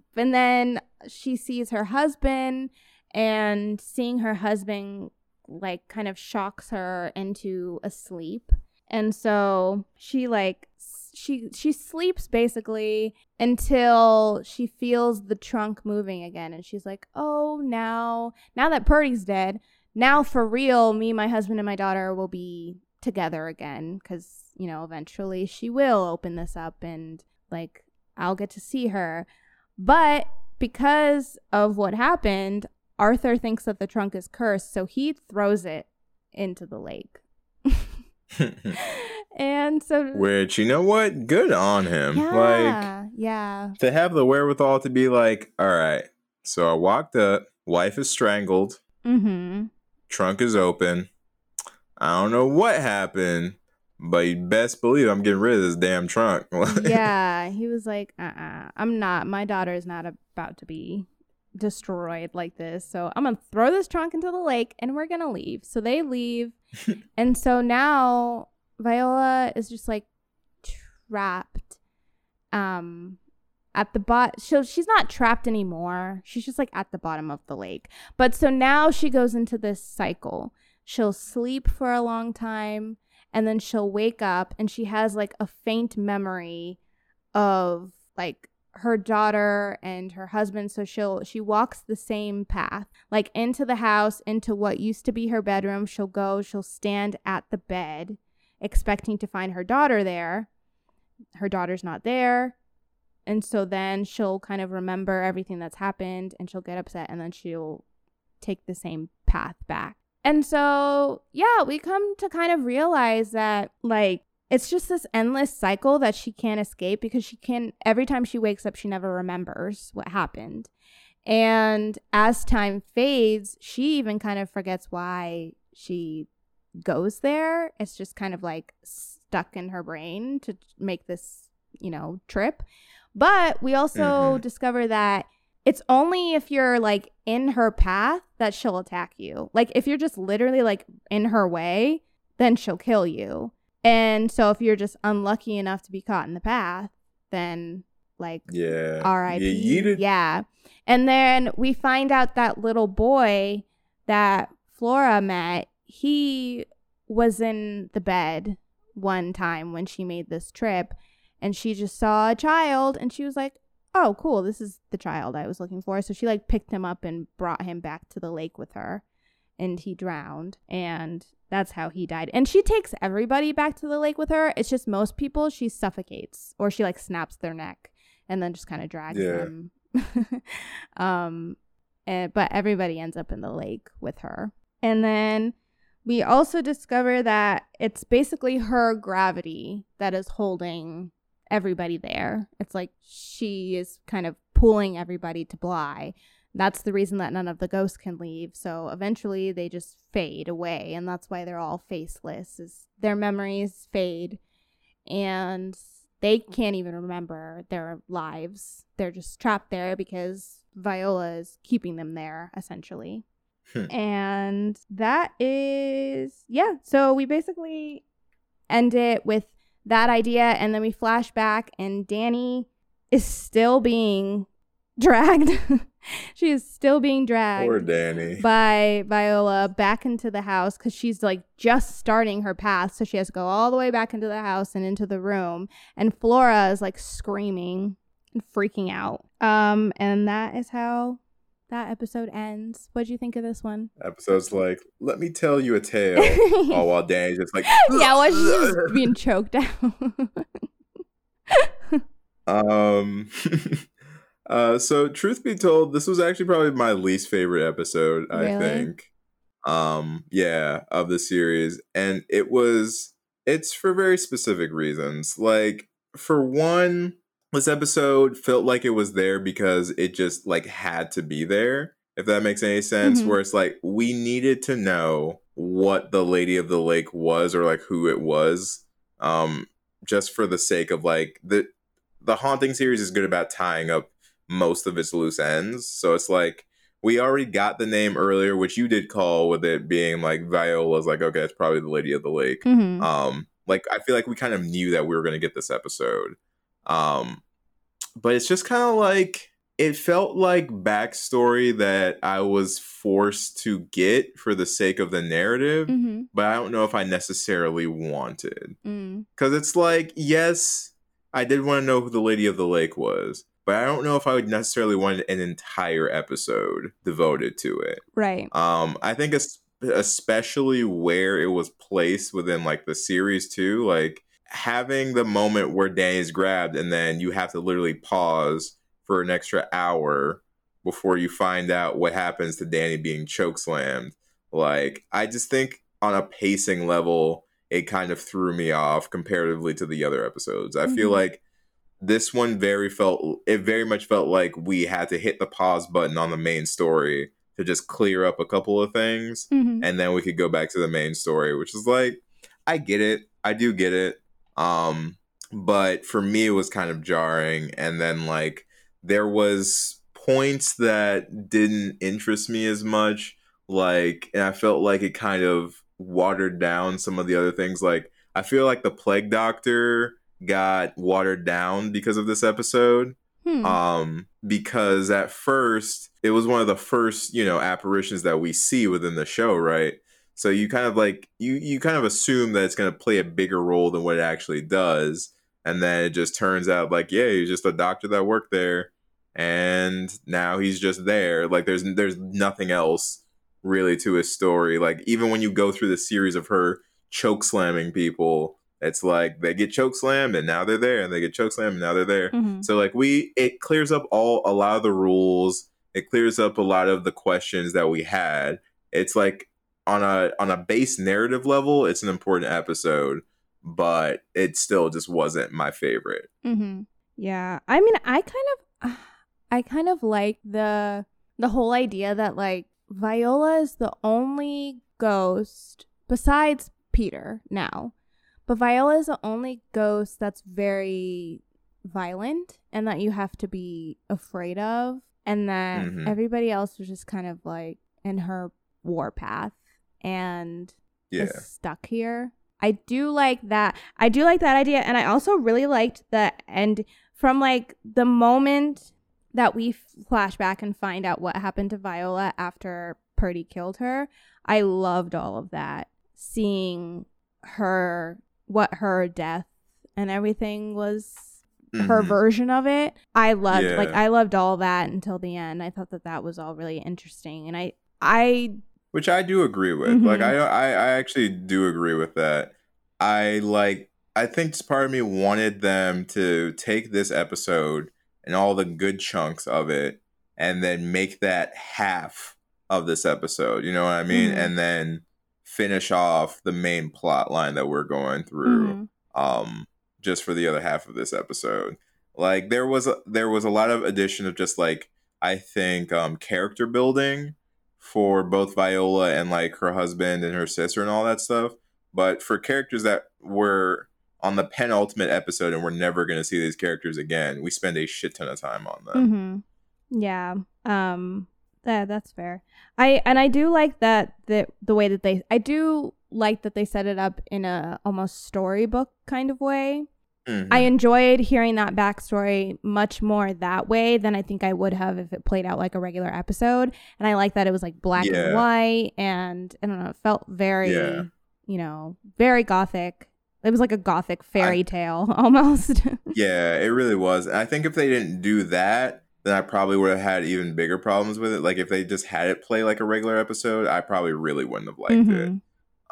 and then she sees her husband, and seeing her husband like kind of shocks her into a sleep. And so she like she she sleeps basically until she feels the trunk moving again and she's like, "Oh, now now that Purdy's dead, now for real, me, my husband and my daughter will be together again cuz, you know, eventually she will open this up and like I'll get to see her." But because of what happened, Arthur thinks that the trunk is cursed, so he throws it into the lake. and so Which you know what? Good on him. Like yeah, yeah. to have the wherewithal to be like, all right. So I walked up, wife is strangled, Mhm. Trunk is open. I don't know what happened, but you best believe I'm getting rid of this damn trunk. yeah, he was like, "Uh-uh. I'm not. My daughter is not about to be destroyed like this. So I'm going to throw this trunk into the lake and we're going to leave." So they leave. and so now Viola is just like trapped um at the bot so she's not trapped anymore. She's just like at the bottom of the lake. But so now she goes into this cycle. She'll sleep for a long time and then she'll wake up and she has like a faint memory of like her daughter and her husband. So she'll she walks the same path like into the house into what used to be her bedroom. She'll go she'll stand at the bed expecting to find her daughter there. Her daughter's not there and so then she'll kind of remember everything that's happened and she'll get upset and then she'll take the same path back. And so yeah we come to kind of realize that like it's just this endless cycle that she can't escape because she can't. every time she wakes up she never remembers what happened. And as time fades she even kind of forgets why she goes there. It's just kind of like stuck in her brain to make this you know trip but we also Mhm. discover that it's only if you're like in her path that she'll attack you like if you're just literally like in her way then she'll kill you and so if you're just unlucky enough to be caught in the path, then like yeah. R.I.P. You yeeted. Yeah. And then we find out that little boy that Flora met, he was in the bed one time when she made this trip and she just saw a child and she was like, "Oh, cool. This is the child I was looking for." So she like picked him up and brought him back to the lake with her and he drowned and that's how he died. And she takes everybody back to the lake with her. It's just most people she suffocates or she like snaps their neck and then just kind of drags Yeah. them. um and but everybody ends up in the lake with her. And then we also discover that it's basically her gravity that is holding everybody there. It's like she is kind of pulling everybody to Bly. that's the reason that none of the ghosts can leave. So eventually they just fade away and that's why they're all faceless. Is their memories fade and they can't even remember their lives. They're just trapped there because Viola is keeping them there essentially. Hmm. And that is yeah, so we basically end it with that idea and then we flash back and Dani is still being dragged. she is still being dragged Poor Dani. by Viola back into the house because she's like just starting her path. So she has to go all the way back into the house and into the room. And Flora is like screaming and freaking out. Um, and that is how that episode ends. What'd you think of this one? Episode's like, let me tell you a tale. oh, while Dani's just like, yeah, well, she's just being choked out. Um, uh, so truth be told, this was actually probably my least favorite episode. I think. Um, yeah, of the series, and it was. It's for very specific reasons. Like for one, this episode felt like it was there because it just like had to be there. If that makes any sense, Mhm. where it's like we needed to know what the Lady of the Lake was or like who it was. Um, just for the sake of like the the haunting series is good about tying up most of its loose ends. So it's like we already got the name earlier, which you did call with it being like Viola's like, okay, it's probably the Lady of the Lake. Mhm. Um, like I feel like we kind of knew that we were gonna get this episode. Um, but it's just kind of like it felt like backstory that I was forced to get for the sake of the narrative, Mhm. but I don't know if I necessarily wanted. Mm. Because it's like, yes, I did want to know who the Lady of the Lake was, but I don't know if I would necessarily want an entire episode devoted to it. Right. Um, I think es- especially where it was placed within like the series too, like having the moment where Dani's grabbed and then you have to literally pause for an extra hour before you find out what happens to Danny being chokeslammed. Like, I just think on a pacing level, it kind of threw me off comparatively to the other episodes. I feel Mhm. like this one very felt it very much felt like we had to hit the pause button on the main story to just clear up a couple of things Mhm. and then we could go back to the main story which is like i get it i do get it um but for me it was kind of jarring. And then like there was points that didn't interest me as much. Like and i felt like it kind of watered down some of the other things. Like i feel like the plague doctor got watered down because of this episode. Hmm. um because at first it was one of the first you know apparitions that we see within the show right so you kind of like you you kind of assume that it's going to play a bigger role than what it actually does and then it just turns out like yeah he's just a doctor that worked there and now he's just there like there's there's nothing else really to his story like even when you go through the series of her choke slamming people it's like they get choke slammed and now they're there and they get choke slammed and now they're there Mhm. so like we it clears up all a lot of the rules. It clears up a lot of the questions that we had. It's like on a on a base narrative level, it's an important episode, but it still just wasn't my favorite. Mm-hmm. Yeah, I mean, I kind of, I kind of like the the whole idea that like Viola is the only ghost besides Peter now, but Viola is the only ghost that's very violent and that you have to be afraid of, and that Mhm. everybody else was just kind of like in her warpath and Yeah. stuck here. I do like that. I do like that idea, and I also really liked the end from like the moment that we flash back and find out what happened to Viola after Purdy killed her. I loved all of that, seeing her what her death and everything was her Mhm. version of it. I loved like I loved all that until the end. I thought that that was all really interesting, and I I Which I do agree with. Like Mhm. I, I I actually do agree with that. I like I think part of me wanted them to take this episode and all the good chunks of it and then make that half of this episode. You know what I mean? Mhm. And then finish off the main plot line that we're going through Mhm. um just for the other half of this episode like there was a, there was a lot of addition of just like I think um, character building for both Viola and like her husband and her sister and all that stuff. But for characters that were on the penultimate episode and we're never going to see these characters again, we spend a shit ton of time on them. Mm-hmm. Yeah. Um. Yeah, that's fair. I and I do like that the the way that they I do like that they set it up in a almost storybook kind of way. Mhm. I enjoyed hearing that backstory much more that way than I think I would have if it played out like a regular episode. And I like that it was like black Yeah. and white and I don't know, it felt very Yeah. you know, very gothic. It was like a gothic fairy tale almost. Yeah, it really was. And I think if they didn't do that, then I probably would have had even bigger problems with it. Like if they just had it play like a regular episode, I probably really wouldn't have liked it. Mhm.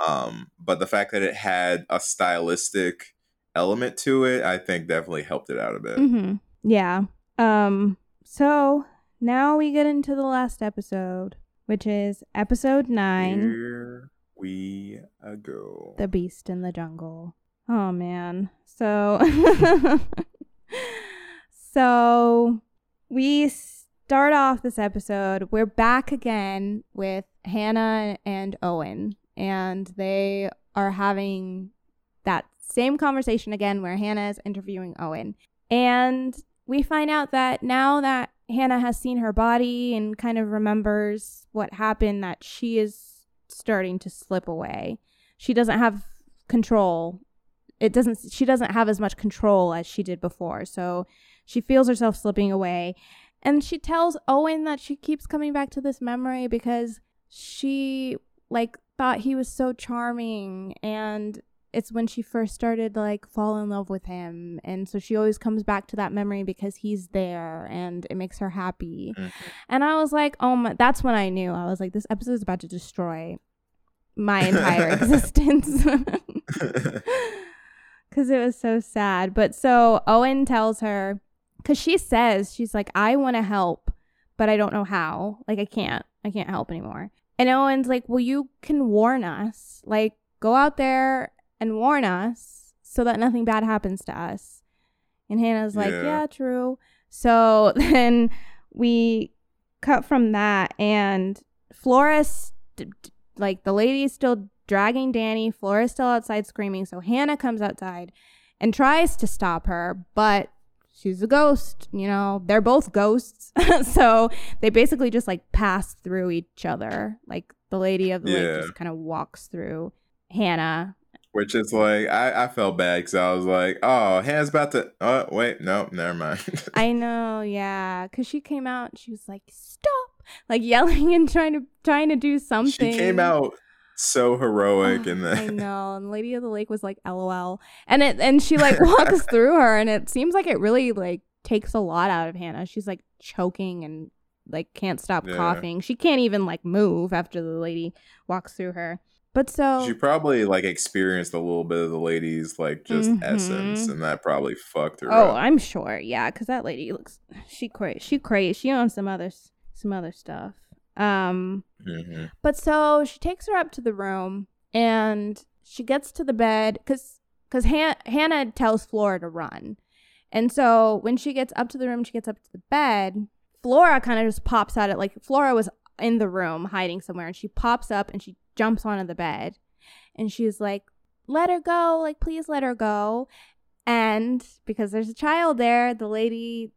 Um, but the fact that it had a stylistic element to it, I think definitely helped it out a bit. hmm Yeah. Um. So now we get into the last episode, which is episode nine, Here we go. "The Beast in the Jungle." Oh man. So. so we start off this episode. We're back again with Hannah and Owen, and they are having that same conversation again where Hannah is interviewing Owen. And we find out that now that Hannah has seen her body and kind of remembers what happened, that she is starting to slip away. She doesn't have control. It doesn't she doesn't have as much control as she did before. So she feels herself slipping away. And she tells Owen that she keeps coming back to this memory because she like thought he was so charming and it's when she first started to, like fall in love with him. And so she always comes back to that memory because he's there and it makes her happy. Mhm. and i was like oh my that's when i knew. I was like this episode is about to destroy my entire existence. Because it was so sad. But so owen tells her because she says she's like i want to help but i don't know how. Like i can't. I can't help anymore. And owen's like well you can warn us. Like go out there and warn us so that nothing bad happens to us and hannah's like Yeah. yeah true so then we cut from that and d- d- like the lady's still dragging Dani. Flora's still outside screaming. So Hannah comes outside and tries to stop her, but she's a ghost. You know, they're both ghosts. so they basically just like pass through each other. Like the lady of the Yeah. lake just kind of walks through Hannah. Which is like I, I felt bad because I was like, oh, Hannah's about to. Oh wait, no, never mind. I know, yeah, because she came out. and She was like, "Stop!" Like yelling and trying to trying to do something. she came out so heroic, ah, Oh, and I then know. And Lady of the Lake was like, "LOL," and it and she like walks through her, and it seems like it really like takes a lot out of Hannah. She's like choking and like can't stop Yeah. coughing. She can't even like move after the lady walks through her. But so she probably like experienced a little bit of the lady's like just Mhm. essence, and that probably fucked her up. oh, up. I'm sure, yeah, because that lady looks she crazy. She crazy. She owns some other some other stuff. Um. hmm But so she takes her up to the room and she gets to the bed because because Han- Hannah tells Flora to run. And so when she gets up to the room, she gets up to the bed. Flora kind of just pops out. It like Flora was in the room hiding somewhere, and she pops up and she jumps onto the bed, and she's like, "Let her go! Like please let her go!" And because there's a child there, the lady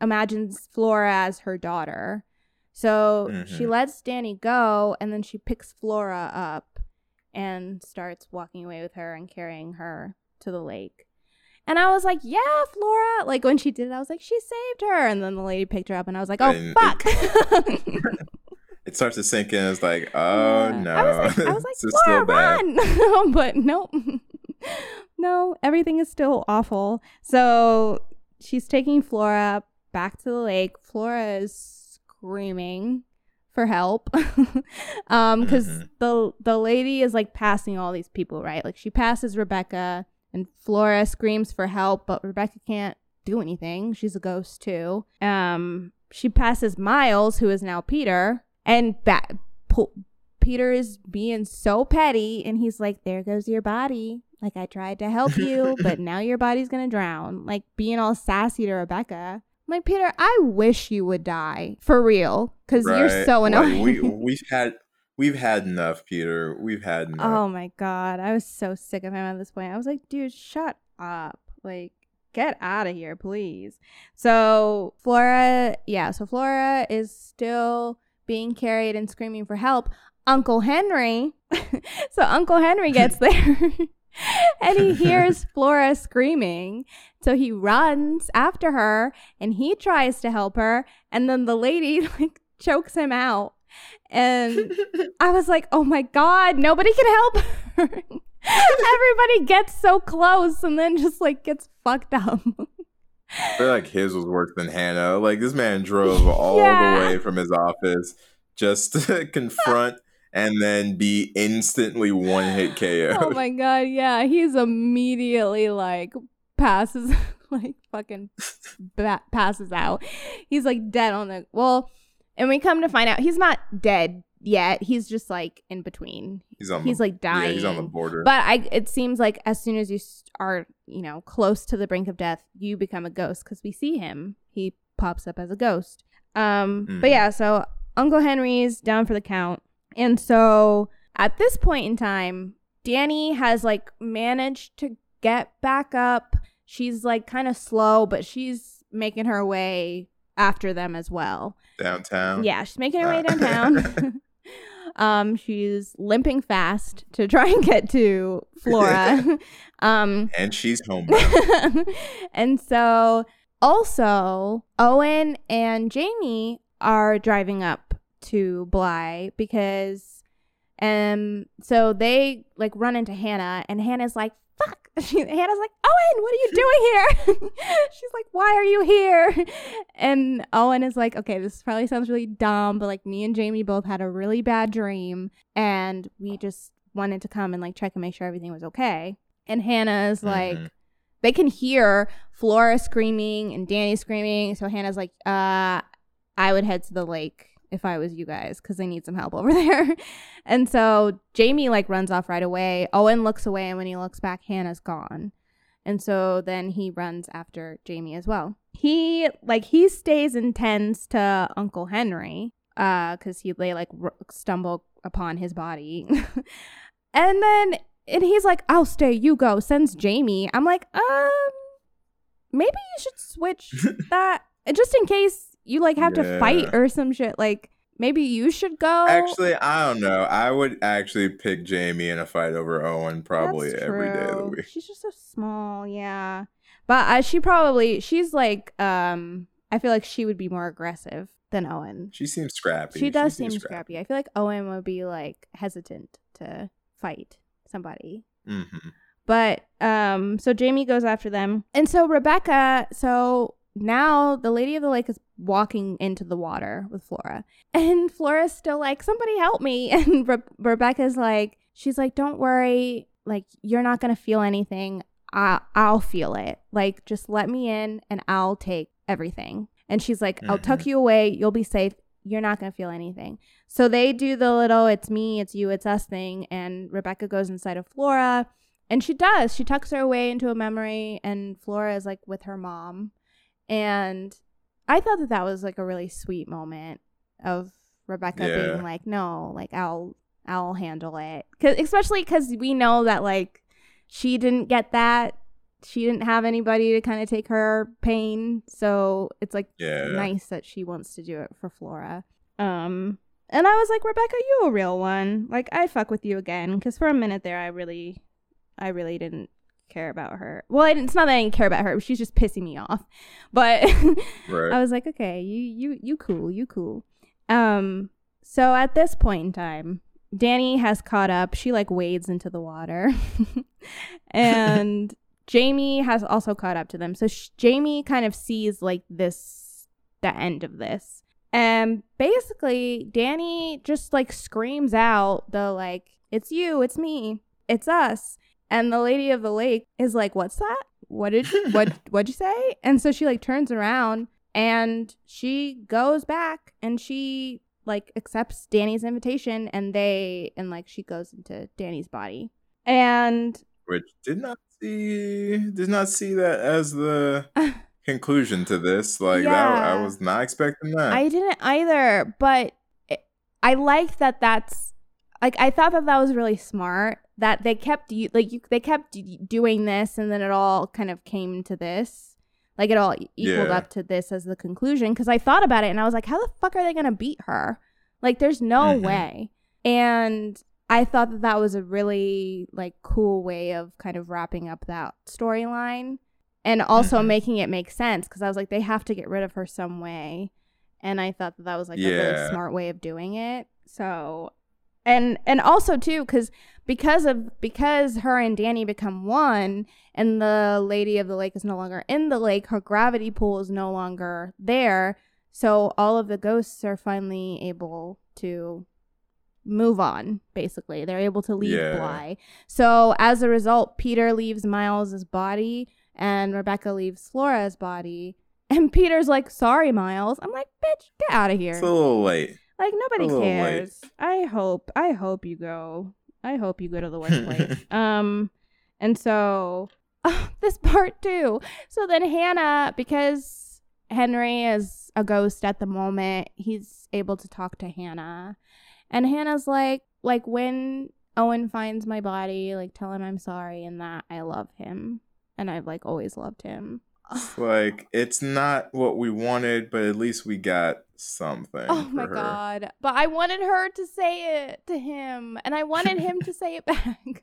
imagines Flora as her daughter. So she Mhm. lets Dani go and then she picks Flora up and starts walking away with her and carrying her to the lake. And I was like, yeah, Flora. Like when she did it, I was like, she saved her. And then the lady picked her up and I was like, oh, And fuck. It starts to sink in. It's like, oh Yeah. no, I was like, I was like this is Flora, still bad. run. but nope. no, everything is still awful. So she's taking Flora back to the lake. Flora is screaming for help. um, because Mhm. the the lady is like passing all these people, right? Like she passes Rebecca and Flora screams for help, but Rebecca can't do anything. She's a ghost too. Um, she passes Miles, who is now Peter, and ba- po- Peter is being so petty, and he's like, "There goes your body. Like I tried to help you, but now your body's gonna drown." Like being all sassy to Rebecca. like Peter, I wish you would die for real because you're Right? so Like, annoying. we we've had we've had enough, Peter. We've had enough. oh my god, I was so sick of him at this point. I was like, dude, shut up. Like, get out of here, please. So Flora, yeah, so Flora is still being carried and screaming for help. Uncle Henry, so Uncle Henry gets there. and he hears Flora screaming. So he runs after her and he tries to help her. And then the lady like chokes him out. And I was like, oh my God, nobody can help her. Everybody gets so close and then just like gets fucked up. I feel like his was worse than Hannah. Like this man drove all Yeah. the way from his office just to confront and then be instantly one hit KO. oh my God, yeah. He's immediately like passes, like fucking bat- passes out. He's like dead on the, well, and we come to find out he's not dead yet. He's just like in between. he's on He's the, like dying. Yeah, he's on the border. But I, it seems like as soon as you s- are, you know, close to the brink of death, you become a ghost because we see him. He pops up as a ghost. Um, but Mhm. yeah, so Uncle Henry's down for the count, and so at this point in time, Dani has like managed to get back up. She's like kind of slow, but she's making her way after them as well. Downtown. Yeah, she's making her way Uh. downtown. um, she's limping fast to try and get to Flora. um, And she's home. and so also Owen and Jamie are driving up to Bly because um so they like run into Hannah and Hannah's like fuck? She, Hannah's like Owen what are you doing here? She's like why are you here? And Owen is like okay this probably sounds really dumb but like me and Jamie both had a really bad dream and we just wanted to come and like check and make sure everything was okay. And Hannah is like they can hear Flora screaming and Dani screaming. So Hannah's like, uh, I would head to the lake if I was you guys because they need some help over there. and so Jamie like runs off right away. Owen looks away, and when he looks back, Hannah's gone. And so then he runs after Jamie as well. He like he stays and tends to Uncle Henry, uh, because he they like r- stumble upon his body, and then and he's like, "I'll stay, you go." Sends Jamie. I'm like, um, maybe you should switch that just in case you like have to fight or some shit. Like maybe you should go. Actually, I don't know. I would actually pick Jamie in a fight over Owen probably every day of the week. She's just so small, yeah. But uh, she probably she's like um I feel like she would be more aggressive than Owen. She seems scrappy. She does seems seem scrappy. I feel like Owen would be like hesitant to fight somebody. Mhm. But um so Jamie goes after them. And so Rebecca, so now the lady of the lake is walking into the water with Flora. And Flora's still like, "Somebody help me." And Re- Rebecca's like, she's like, "Don't worry. Like you're not going to feel anything. I I'll feel it. Like just let me in and I'll take everything." And she's like, "I'll tuck mm-hmm. you away. You'll be safe. You're not going to feel anything." So they do the little it's me, it's you, it's us thing and Rebecca goes inside of Flora and she does. She tucks her away into a memory, and Flora is like with her mom. And I thought that that was like a really sweet moment of Rebecca Yeah. being like, "No, like I'll I'll handle it." Cause especially because we know that like she didn't get that. She didn't have anybody to kind of take her pain, so it's like Yeah. nice that she wants to do it for Flora. Um, and I was like, Rebecca, you a real one. Like, I fuck with you again. Because for a minute there, I really, I really didn't care about her. Well, I didn't, it's not that I didn't care about her. She's just pissing me off. But Right. I was like, okay, you, you, you cool, you cool. Um, so at this point in time, Dani has caught up. She like wades into the water, and Jamie has also caught up to them. So sh- Jamie kind of sees like this, the end of this, and basically Dani just like screams out the like, "It's you, it's me, it's us," and the lady of the lake is like, "What's that? What did what what'd you say?" And so she like turns around and she goes back and she like accepts Dani's invitation and they and like she goes into Dani's body. And Which did not see did not see that as the conclusion to this. Like that, I was not expecting that. I didn't either, but it, I like that. That's like I thought that that was really smart. That they kept you like you they kept doing this, and then it all kind of came to this. Like it all equaled Yeah. up to this as the conclusion. Because I thought about it, and I was like, how the fuck are they gonna beat her? Like, there's no Mhm. way. And I thought that that was a really like cool way of kind of wrapping up that storyline and also Mhm. making it make sense because I was like they have to get rid of her some way and I thought that that was like a really smart way of doing it so and and also too because because of because her and Dani become one and the lady of the lake is no longer in the lake her gravity pool is no longer there. So all of the ghosts are finally able to move on basically. They're able to leave Yeah. bly. So as a result peter leaves miles's body and rebecca leaves flora's body. And peter's like sorry miles. I'm like bitch get out of here. It's a little late. Like nobody little late. cares. I hope i hope you go. I hope you go to the workplace um and so this part too. So then hannah because henry is a ghost at the moment he's able to talk to hannah. And hannah's like like when owen finds my body like tell him i'm sorry and that i love him. And i've like always loved him. Like it's not what we wanted, but at least we got something. Oh my her. god. But I wanted her to say it to him and I wanted him to say it back.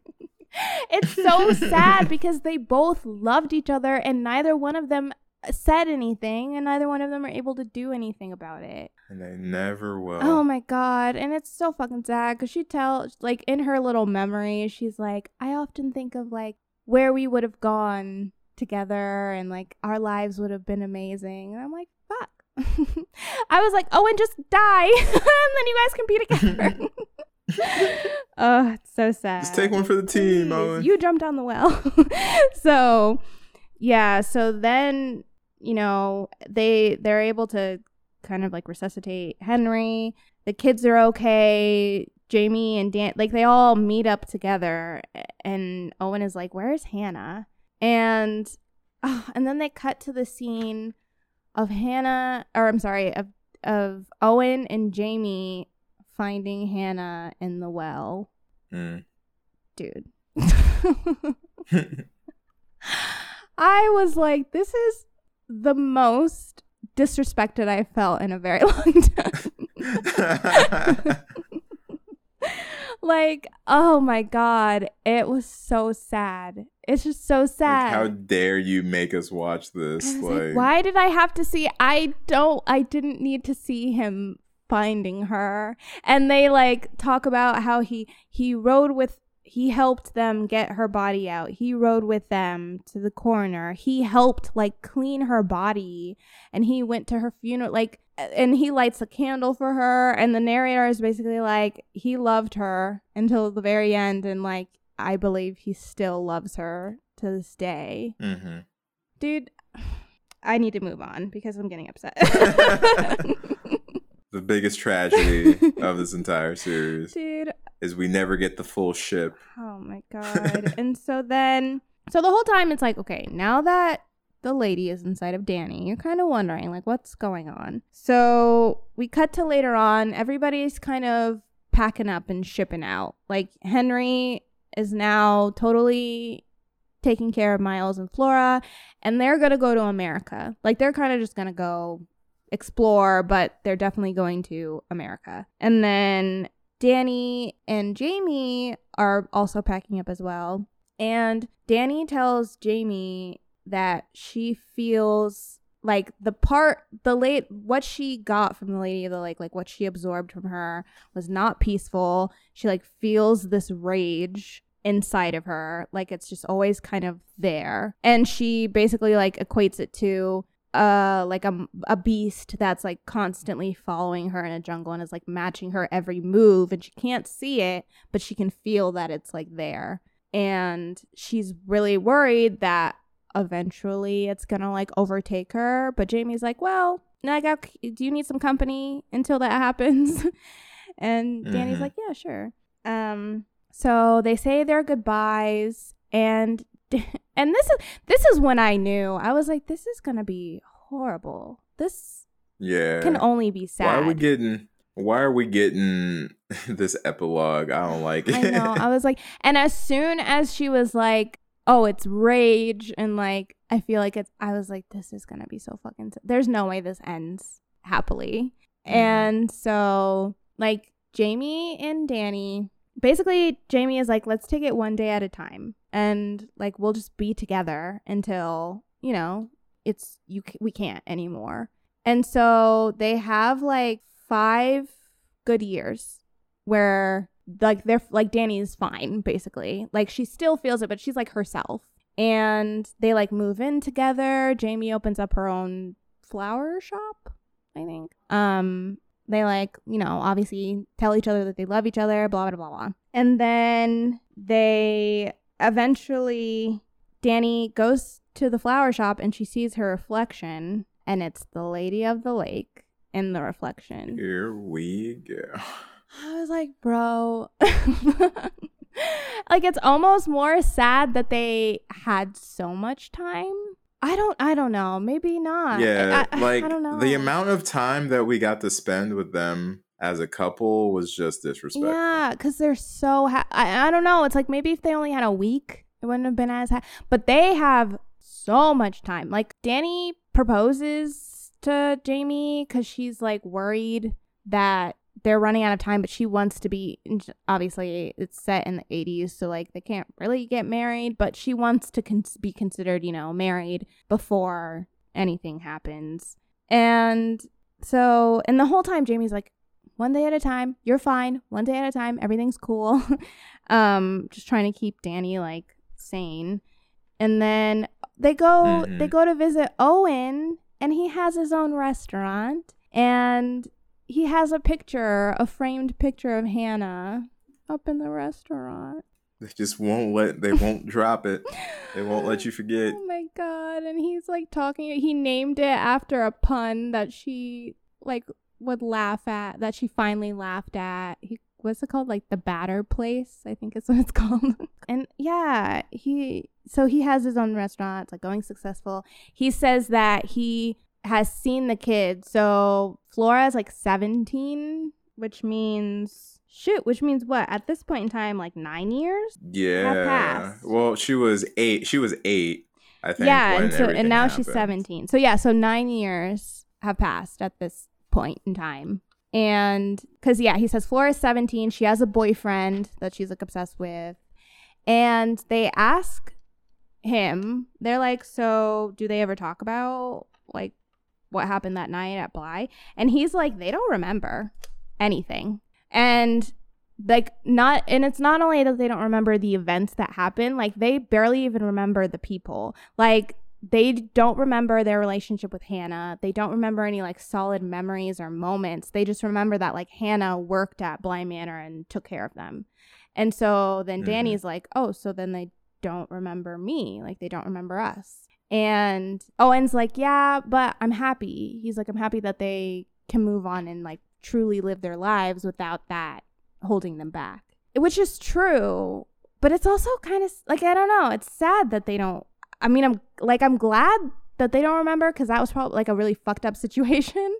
it's so sad because they both loved each other and neither one of them uh, said anything and neither one of them are able to do anything about it. And they never oh will. Oh my god. And it's so fucking sad cuz she tells like in her little memory she's like I often think of like where we would have gone together and like our lives would have been amazing. And I'm like, fuck. I was like, oh, Owen, just die. and then you guys can be together. oh, it's so sad. Just take one for the team, Owen. You jumped down the well. so yeah, so then, you know, they they're able to kind of like resuscitate Henry. The kids are okay. Jamie and Dan like they all meet up together and Owen is like, "Where's Hannah?" And oh, and then they cut to the scene of Hannah or I'm sorry, of of Owen and Jamie finding Hannah in the well. Mm. Dude. I was like, this is the most disrespected I felt in a very long time. like, oh my god, it was so sad. It's just so Like, sad. how dare you make us watch this? Like, like, why did I have to see? I don't. I didn't need to see him finding her. And they like talk about how he he rode with. He helped them get her body out. He rode with them to the coroner. He helped like clean her body, and he went to her funeral. Like, and he lights a candle for her. And the narrator is basically like, he loved her until the very end, and like, I believe he still loves her to this day. Hmm dude i need to move on because i'm getting upset. The biggest tragedy of this entire series dude. is we never get the full ship. oh my god. And so then so the whole time it's like okay now that the lady is inside of dani you're kind of wondering like what's going on? So we cut to later on. Everybody's kind of packing up and shipping out. Like henry is now totally taking care of miles and flora and they're gonna go to america. Like they're kind of just gonna go explore but they're definitely going to america. And then dani and jamie are also packing up as well. And dani tells jamie that she feels like the part the late what she got from the lady of the lake like what she absorbed from her was not peaceful. She like feels this rage inside of her like it's just always kind of there. And she basically like equates it to uh like a, a beast that's like constantly following her in a jungle and is like matching her every move and she can't see it but she can feel that it's like there. And she's really worried that eventually it's gonna like overtake her but jamie's like well I got, do you need some company until that happens and dani's Mhm. like yeah sure um so they say their goodbyes and and this is this is when I knew I was like, this is gonna be horrible. This Yeah. can only be sad. Why are we getting? Why are we getting this epilogue? I don't like it. I know. I was like, and as soon as she was like, "Oh, it's rage," and like, I feel like it's. I was like, this is gonna be so fucking. s- There's no way this ends happily. Mhm. And so, like, Jamie and Dani, basically, Jamie is like, let's take it one day at a time, and like, we'll just be together until you know it's you. We can't anymore. And so they have like five good years where like they're like Dani's fine basically. Like she still feels it but she's like herself. And they like move in together. Jamie opens up her own flower shop, I think. Um they like, you know, obviously tell each other that they love each other, blah blah blah blah. And then they eventually Dani goes to the flower shop and she sees her reflection and it's the lady of the lake in the reflection. Here we go. I was like, bro. like it's almost more sad that they had so much time. I don't I don't know. Maybe not. Yeah, I, I- like I don't know. the amount of time that we got to spend with them as a couple was just disrespectful. Yeah, because they're so. Ha- I I don't know. It's like maybe if they only had a week, it wouldn't have been as. Ha- but they have so much time. Like Dani proposes to Jamie because she's like worried that they're running out of time, but she wants to be. Obviously, it's set in the '80s, so like they can't really get married. But she wants to con- be considered, you know, married before anything happens. And so, and the whole time, Jamie's like, one day at a time. You're fine. One day at a time. Everything's cool. um, just trying to keep Dani like sane. And then they go Mhm. they go to visit Owen and he has his own restaurant and he has a picture, a framed picture of Hannah up in the restaurant. They just won't let. They won't drop it. They won't let you forget. Oh my god! And he's like talking. He named it after a pun that she like would laugh at. That she finally laughed at. He what's it called? Like the batter place. I think is what it's called. and yeah, he so he has his own restaurant. It's like going successful. He says that he has seen the kids. So Flora is like seventeen, which means shoot, which means what at this point in time, like nine years. Yeah. Well, she was eight. She was eight. I think. yeah and so and now she's 17 so yeah so nine years have passed at this point in time and because yeah he says flora's 17 she has a boyfriend that she's like obsessed with and they ask him they're like so do they ever talk about like what happened that night at bly and he's like they don't remember anything. And like not and it's not only that they don't remember the events that happened like they barely even remember the people. Like they don't remember their relationship with hannah. They don't remember any like solid memories or moments. They just remember that like hannah worked at Bly Manor and took care of them. And so then Mhm. dani's like oh so then they don't remember me. Like they don't remember us and owen's like yeah but i'm happy he's like i'm happy that they can move on and like truly live their lives without that holding them back which is true but it's also kind of like i don't know it's sad that they don't i mean i'm like i'm glad that they don't remember because that was probably like a really fucked up situation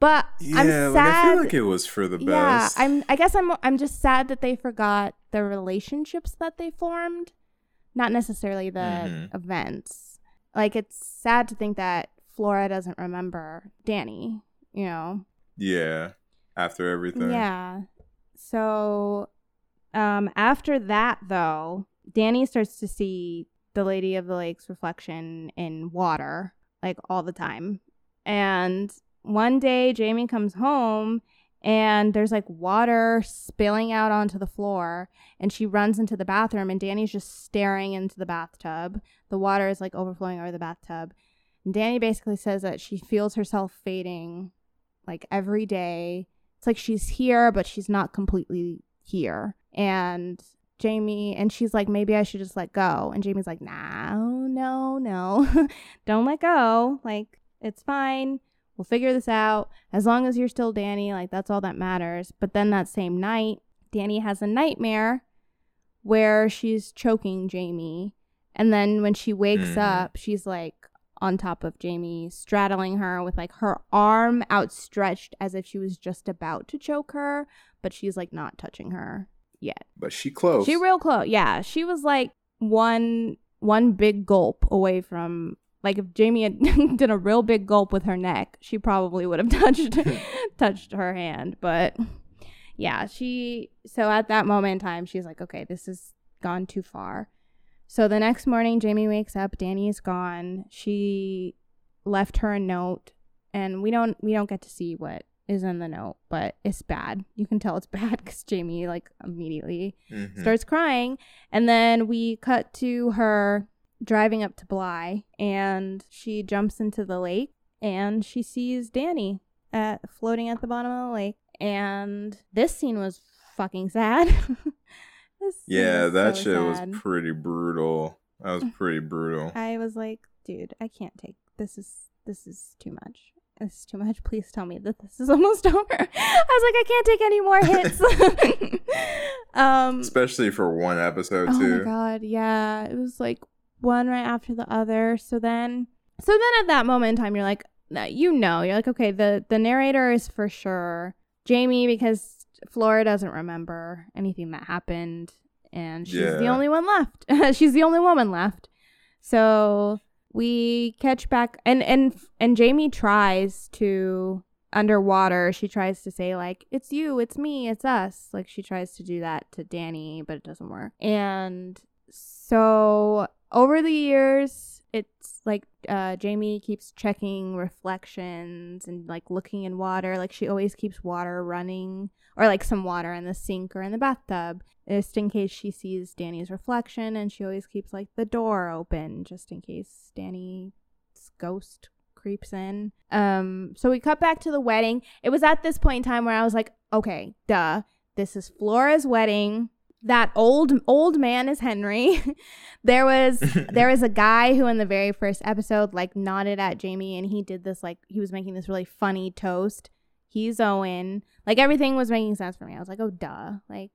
but i'm Yeah, sad like I feel like it was for the best. yeah i'm i guess i'm i'm just sad that they forgot the relationships that they formed not necessarily the Mhm. events like it's sad to think that flora doesn't remember dani you know Yeah. After everything. yeah. So um after that though, Dani starts to see the Lady of the Lake's reflection in water like all the time. And one day Jamie comes home and there's like water spilling out onto the floor and she runs into the bathroom and Dani's just staring into the bathtub. The water is like overflowing over the bathtub. And Dani basically says that she feels herself fading like every day. It's like she's here, but she's not completely here. And Jamie, and she's like, maybe I should just let go. And Jamie's like, no, no, no. Don't let go. Like, it's fine. We'll figure this out. As long as you're still Dani, like, that's all that matters. But then that same night, Dani has a nightmare where she's choking Jamie And then when she wakes Mhm. up, she's like on top of Jamie, straddling her with like her arm outstretched as if she was just about to choke her, but she's like not touching her yet. But she close. She real close. Yeah, she was like one one big gulp away from like if Jamie had did a real big gulp with her neck, she probably would have touched touched her hand. But yeah, she so at that moment in time, she's like, okay, this has gone too far. So the next morning, Jamie wakes up. Dani's gone. She left her a note, and we don't we don't get to see what is in the note, but it's bad. You can tell it's bad because Jamie like immediately Mhm. starts crying. And then we cut to her driving up to Bly and she jumps into the lake and she sees Dani at, floating at the bottom of the lake. And this scene was fucking sad. Yeah, that so shit sad. was pretty brutal. That was pretty brutal. I was like, dude, I can't take this is this is too much. This is too much. Please tell me that this is almost over. I was like, I can't take any more hits. um Especially for one episode Oh too. my god, yeah. It was like one right after the other. So then so then at that moment in time you're like you know, you're like, okay, the the narrator is for sure Jamie because Flora doesn't remember anything that happened and she's the only one left. she's the only woman left. So we catch back and and and Jamie tries to underwater she tries to say like it's you it's me it's us like she tries to do that to dani but it doesn't work and so over the years it's like uh jamie keeps checking reflections and like looking in water like she always keeps water running or like some water in the sink or in the bathtub just in case she sees dani's reflection and she always keeps like the door open just in case dani's ghost creeps in. Um, so we cut back to the wedding. It was at this point in time where I was like, okay, duh, this is Flora's wedding. That old old man is Henry. there was there was a guy who in the very first episode like nodded at Jamie and he did this like he was making this really funny toast. He's Owen. Like everything was making sense for me. I was like, oh duh. Like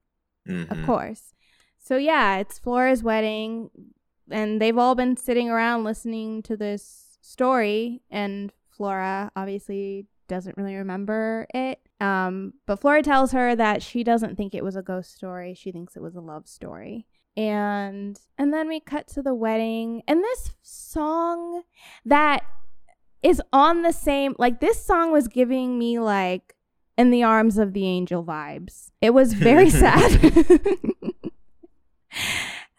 Mhm. of course. So yeah, it's Flora's wedding, and they've all been sitting around listening to this story, and Flora obviously doesn't really remember it. Um, but Flora tells her that she doesn't think it was a ghost story; she thinks it was a love story. And and then we cut to the wedding, and this song that is on the same like this song was giving me like in the arms of the angel vibes. It was very sad. and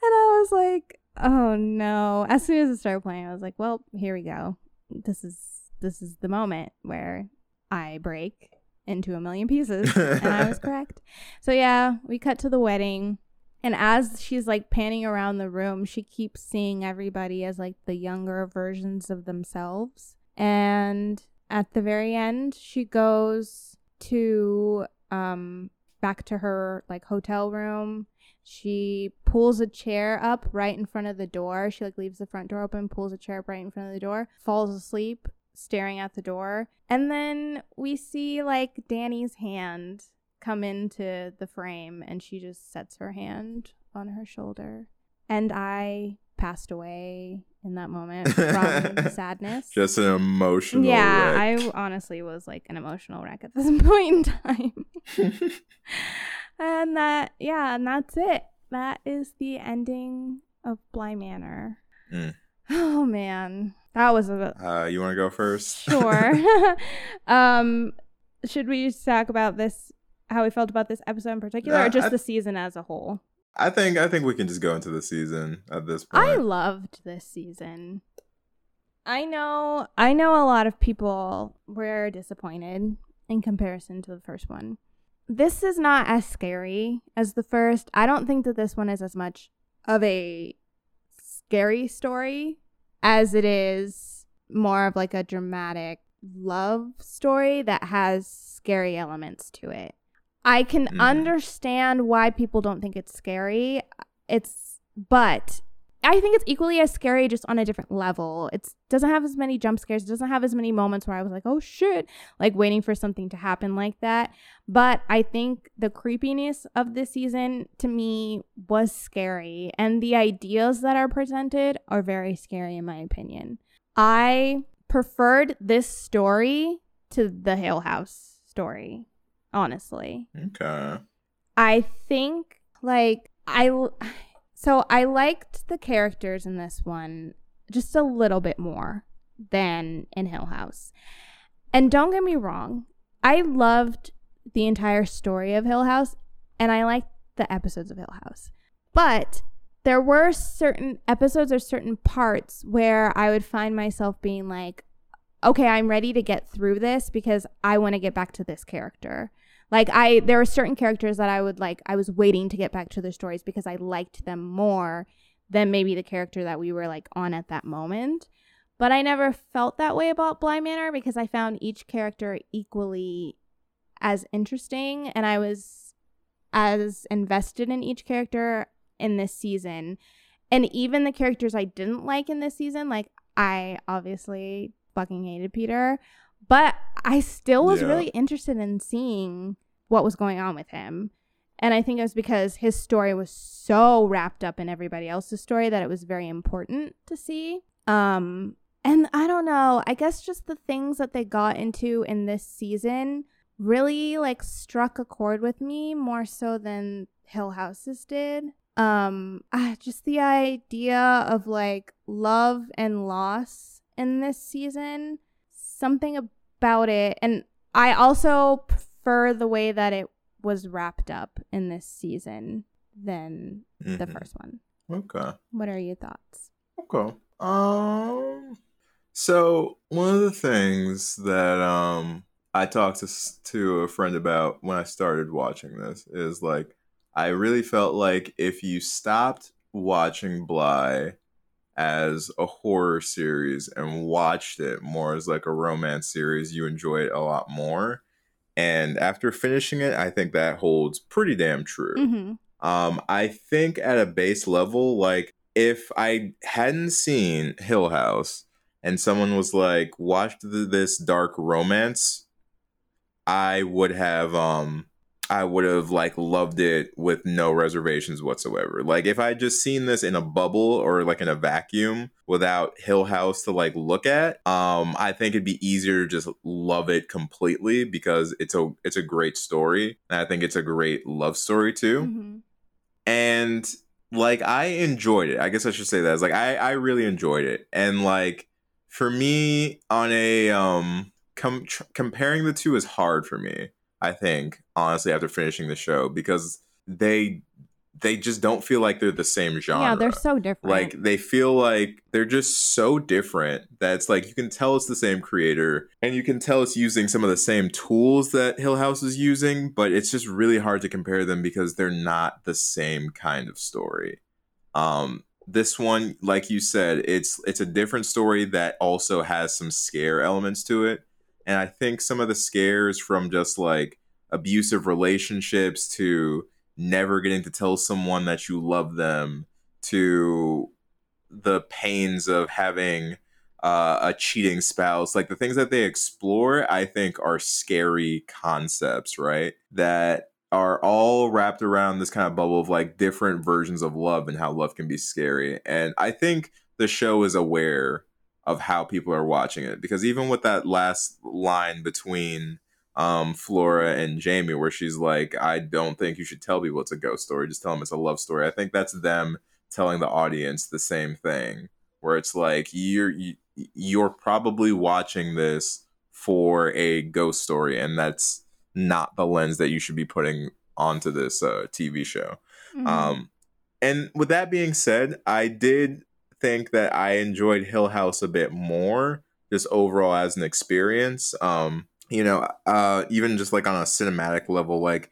I was like, oh no. As soon as it started playing, I was like, well, here we go. This is this is the moment where I break into a million pieces. and I was correct. So yeah, we cut to the wedding. And as she's like panning around the room, she keeps seeing everybody as like the younger versions of themselves. And at the very end, she goes to um back to her like hotel room. She pulls a chair up right in front of the door. She like leaves the front door open, pulls a chair up right in front of the door, falls asleep, staring at the door. And then we see like Dani's hand come into the frame and she just sets her hand on her shoulder. And I passed away in that moment from sadness. Just an emotional. yeah, wreck. I honestly was like an emotional wreck at this point in time. and that, yeah, and that's it. That is the ending of Bly Manor. Mm. Oh man, that was a uh, you want to go first? sure. um, should we talk about this? How we felt about this episode in particular, Uh, or just I- the season as a whole? I think I think we can just go into the season at this point. I loved this season. I know I know a lot of people were disappointed in comparison to the first one. This is not as scary as the first. I don't think that this one is as much of a scary story as it is more of like a dramatic love story that has scary elements to it. I can Mhm. understand why people don't think it's scary. It's but I think it's equally as scary, just on a different level. It doesn't have as many jump scares. It doesn't have as many moments where I was like, "Oh shit!" Like waiting for something to happen like that. But I think the creepiness of this season to me was scary, and the ideas that are presented are very scary in my opinion. I preferred this story to the Hill House story, honestly. Okay. I think like I so I liked the characters in this one just a little bit more than in Hill House. And don't get me wrong, I loved the entire story of Hill House and I liked the episodes of Hill House. But there were certain episodes or certain parts where I would find myself being like, okay, I'm ready to get through this because I want to get back to this character. Like I there were certain characters that I would like I was waiting to get back to their stories because I liked them more than maybe the character that we were like on at that moment. But I never felt that way about Bly Manor because I found each character equally as interesting and I was as invested in each character in this season. And even the characters I didn't like in this season, like I obviously fucking hated Peter, but I still was Yeah. really interested in seeing what was going on with him. And I think it was because his story was so wrapped up in everybody else's story that it was very important to see. Um and I don't know, I guess just the things that they got into in this season really like struck a chord with me more so than Hill Houses did. Um ah, just the idea of like love and loss in this season, something about it and I also prefer the way that it was wrapped up in this season than the Mhm. first one. Okay. What are your thoughts? Okay. Um. So one of the things that um I talked to to a friend about when I started watching this is like I really felt like if you stopped watching Bly as a horror series and watched it more as like a romance series, you enjoy it a lot more. And after finishing it, I think that holds pretty damn true. Mm-hmm. Um, I think at a base level, like if I hadn't seen Hill House and someone was like, watch th- this dark romance, I would have um I would have like loved it with no reservations whatsoever. Like if I had just seen this in a bubble or like in a vacuum without Hill House to like look at, um, I think it'd be easier to just love it completely because it's a it's a great story. And I think it's a great love story too Mm-hmm. and like I enjoyed it. I guess I should say that. It's like I I really enjoyed it, and like for me on a um com- tr- comparing the two is hard for me. I think honestly after finishing the show because they they just don't feel like they're the same genre. Yeah, they're so different. Like they feel like they're just so different that it's like you can tell it's the same creator and you can tell it's using some of the same tools that Hill House is using, but it's just really hard to compare them because they're not the same kind of story. Um this one, like you said, it's it's a different story that also has some scare elements to it. And I think some of the scares from just like abusive relationships to never getting to tell someone that you love them to the pains of having uh, a cheating spouse like the things that they explore i think are scary concepts right? That are all wrapped around this kind of bubble of like different versions of love and how love can be scary. And i think the show is aware of how people are watching it because even with that last line between um, Flora and Jamie, where she's like, I don't think you should tell people it's a ghost story. Just tell them it's a love story. I think that's them telling the audience the same thing, where it's like you're you, you're probably watching this for a ghost story, and that's not the lens that you should be putting onto this uh, TV show. Mhm. Um, and with that being said, I did think that I enjoyed Hill House a bit more, just overall as an experience. Um, you know, uh, even just like on a cinematic level, like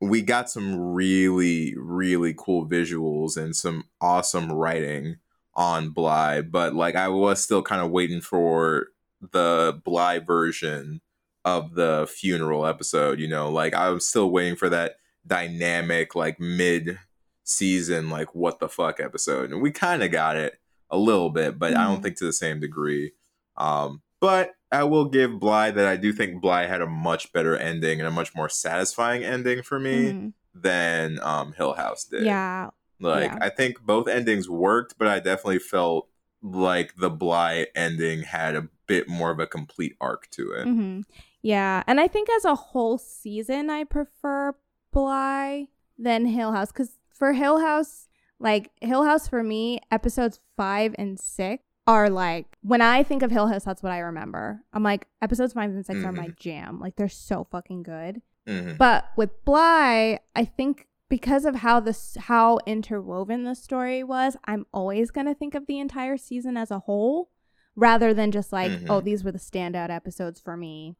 we got some really, really cool visuals and some awesome writing on Bly, but like I was still kind of waiting for the Bly version of the funeral episode, you know, like I was still waiting for that dynamic, like mid season like what the fuck episode, and we kind of got it a little bit, but I don't Mhm. think to the same degree. Um, but I will give Bly that I do think Bly had a much better ending and a much more satisfying ending for me Mhm. than um, Hill House did. Yeah. Like Yeah. I think both endings worked, but I definitely felt like the Bly ending had a bit more of a complete arc to it. hmm Yeah, and I think as a whole season, I prefer Bly than Hill House because for Hill House, like Hill House for me, episodes five and six are like when I think of Hill House, that's what I remember. I'm like episodes five and 6 are my jam. Like they're so fucking good. Mhm. But with Bly, I think because of how this how interwoven the story was, I'm always gonna think of the entire season as a whole, rather than just like, Mhm. oh, these were the standout episodes for me.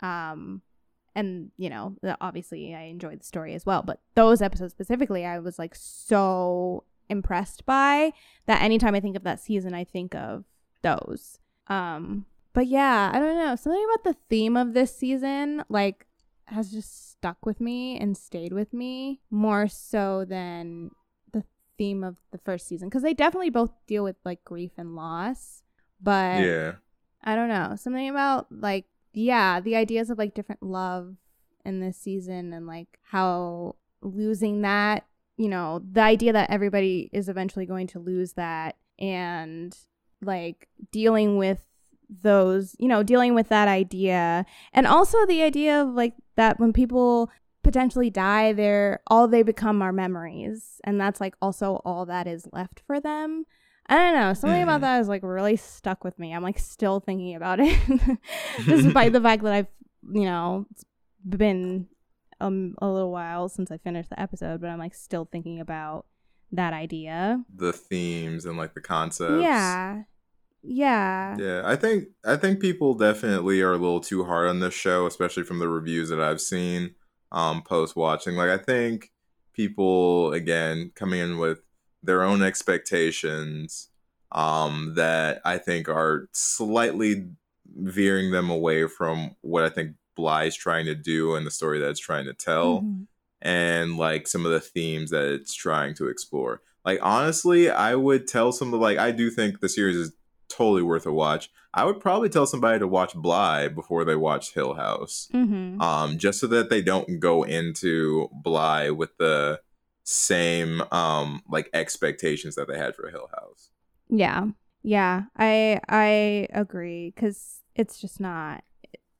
Um, and you know, obviously, I enjoyed the story as well, but those episodes specifically, I was like so impressed by that. Anytime I think of that season, I think of those. Um, but yeah, I don't know something about the theme of this season, like has just stuck with me and stayed with me more so than the theme of the first season because they definitely both deal with like grief and loss but yeah. i don't know something about like yeah the ideas of like different love in this season and like how losing that you know the idea that everybody is eventually going to lose that and like dealing with those you know dealing with that idea and also the idea of like that when people potentially die they're all they become are memories and that's like also all that is left for them i don't know something Mhm. about that is like really stuck with me i'm like still thinking about it despite the fact that i've you know it's been um, a little while since i finished the episode but i'm like still thinking about that idea The themes and like the concepts. yeah yeah Yeah, I think I think people definitely are a little too hard on this show, especially from the reviews that I've seen um post watching. Like I think people again coming in with their own expectations um that I think are slightly veering them away from what I think Bly's trying to do and the story that it's trying to tell Mhm. and like some of the themes that it's trying to explore. Like honestly, I would tell some like I do think the series is totally worth a watch. I would probably tell somebody to watch Bly before they watch Hill House. Mhm. Um, just so that they don't go into Bly with the same um like expectations that they had for Hill House. Yeah. Yeah. I I agree cuz it's just not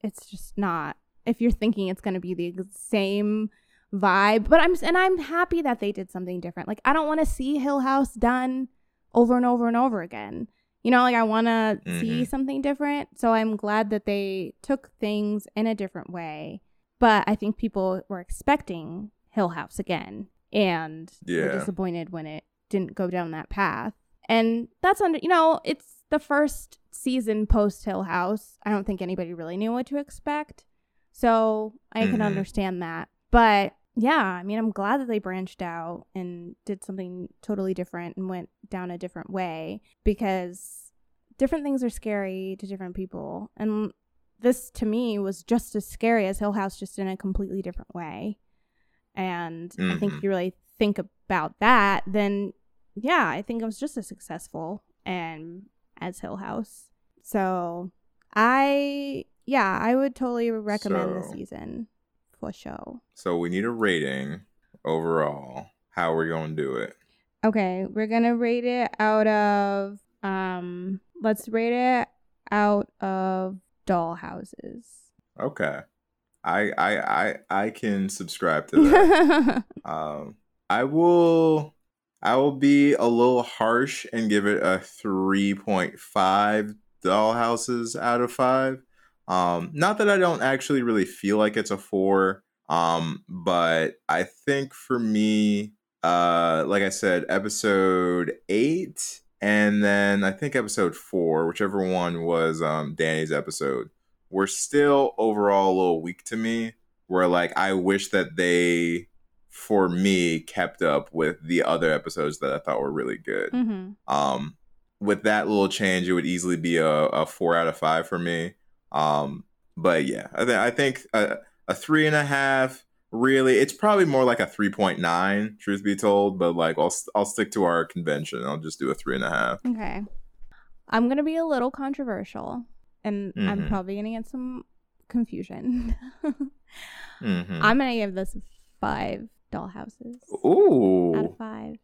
it's just not if you're thinking it's going to be the same vibe, but I'm and I'm happy that they did something different. Like I don't want to see Hill House done over and over and over again. You know, like I want to see Mhm. something different. So I'm glad that they took things in a different way. But I think people were expecting Hill House again and were disappointed when it didn't go down that path. And that's under, you know, it's the first season post Hill House. I don't think anybody really knew what to expect. So I can Mhm. understand that. But yeah, I mean, I'm glad that they branched out and did something totally different and went down a different way because different things are scary to different people. And this to me was just as scary as Hill House, just in a completely different way. And I think if you really think about that, then yeah, I think it was just as successful and as Hill House. So I yeah, I would totally recommend the season for show. So we need a rating overall. How are we going to do it? Okay, we're gonna rate it out of um let's rate it out of doll houses. Okay. I I I I can subscribe to that. um I will I will be a little harsh and give it a 3.5 dollhouses out of 5. Um not that I don't actually really feel like it's a 4 um but I think for me uh like I said episode 8 and then I think episode 4 whichever one was um Dani's episode were still overall a little weak to me. Where like I wish that they, for me, kept up with the other episodes that I thought were really good. hmm Um, with that little change, it would easily be a, a four out of five for me. Um, but yeah, I, th- I think a, a three and a half really. It's probably more like a three point nine, truth be told. But like, I'll I'll stick to our convention. I'll just do a three and a half. Okay. I'm gonna be a little controversial, and I'm Mhm. probably gonna get some confusion. Mhm. I'm gonna give this five dollhouses out Ooh, of five.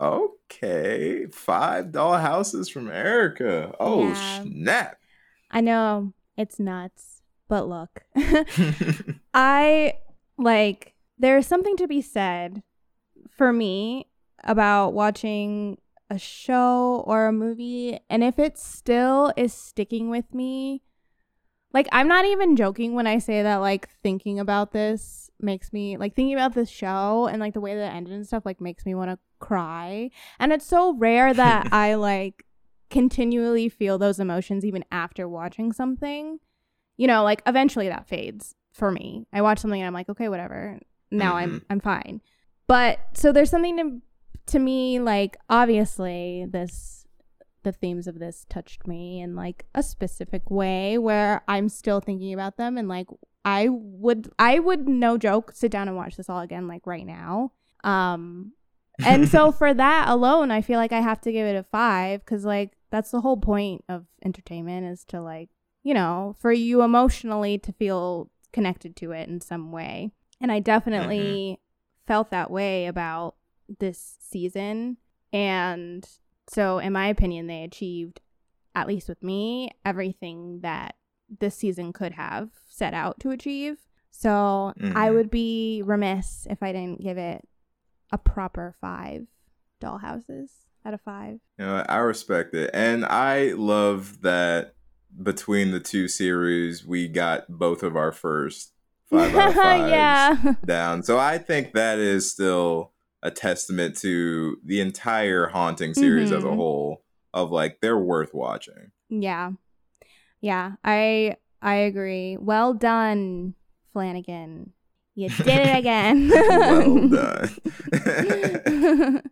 okay. Five doll houses from Erica. Oh Yeah. snap! I know it's nuts, but look, I like there's something to be said for me about watching a show or a movie and if it still is sticking with me like I'm not even joking when I say that like thinking about this makes me like thinking about this show and like the way that it ended and stuff like makes me want to cry. And it's so rare that I like continually feel those emotions even after watching something. You know like eventually that fades for me. I watch something and i'm like okay whatever. Now i'm Mhm. i'm fine. But so there's something to to me like obviously this the themes of this touched me in like a specific way where i'm still thinking about them and like i would i would no joke sit down and watch this all again like right now. Um and so for that alone i feel like i have to give it a five because like that's the whole point of entertainment is to like you know for you emotionally to feel connected to it in some way. And i definitely felt that way about this season and so in my opinion they achieved at least with me everything that this season could have set out to achieve so i Mhm. would be remiss if i didn't give it a proper five dollhouses out of five. You know, I respect it, and I love that between the two series, we got both of our first five out of fives yeah. down. So I think that is still a testament to the entire haunting series as a Mhm. whole. Of like they're worth watching. Yeah. Yeah. I I agree. Well done, Flanagan. You did it again. well done.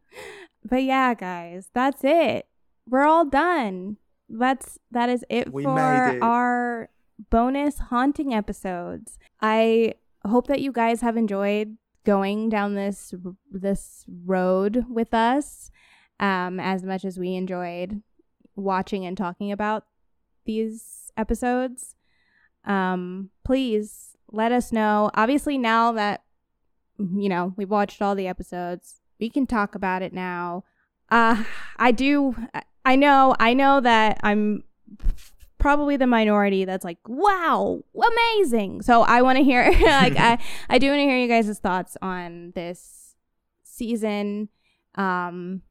but yeah, guys, that's it. We're all done. That's that is it We for made it. our bonus haunting episodes. I hope that you guys have enjoyed going down this this road with us um as much as we enjoyed watching and talking about these episodes. Um please let us know. Obviously now that you know, we've watched all the episodes. We can talk about it now. Uh I do I know, I know that I'm probably the minority that's like, "Wow, amazing." So I want to hear like I I do want to hear you guys' thoughts on this season um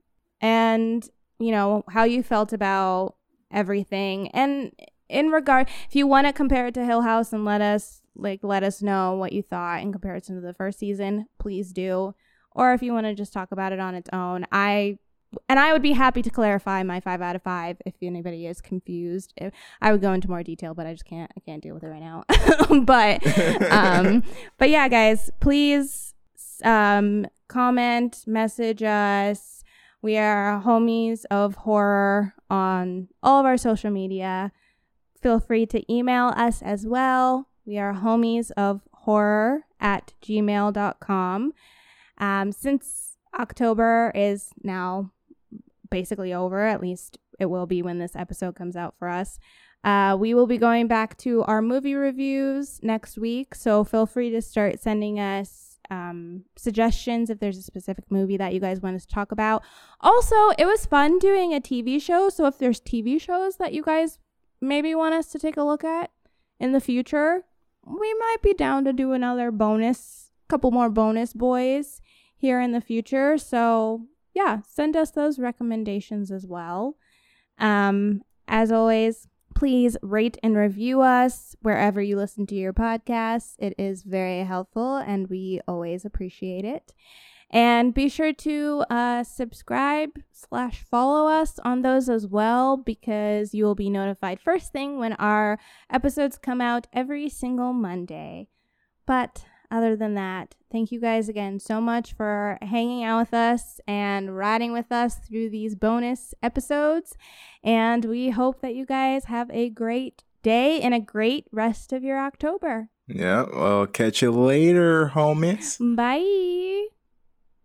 and you know, how you felt about everything and in regard if you want to compare it to Hill House and let us like let us know what you thought in comparison to the first season, please do. Or if you want to just talk about it on its own, I and I would be happy to clarify my five out of five if anybody is confused. If, I would go into more detail, but I just can't. I can't deal with it right now. but um, but yeah, guys, please um, comment, message us. We are homies of horror on all of our social media. Feel free to email us as well. We are homies of horror at gmail.com. Um, since October is now basically over, at least it will be when this episode comes out for us. Uh, we will be going back to our movie reviews next week, so feel free to start sending us um, suggestions if there's a specific movie that you guys want us to talk about. Also, it was fun doing a TV show, so if there's TV shows that you guys maybe want us to take a look at in the future, we might be down to do another bonus, couple more bonus boys here in the future. So, yeah, send us those recommendations as well. Um, as always, please rate and review us wherever you listen to your podcasts. It is very helpful and we always appreciate it. And be sure to uh, subscribe slash follow us on those as well because you will be notified first thing when our episodes come out every single Monday. But other than that, thank you guys again so much for hanging out with us and riding with us through these bonus episodes. And we hope that you guys have a great day and a great rest of your October. Yeah. Well, catch you later, homies. Bye.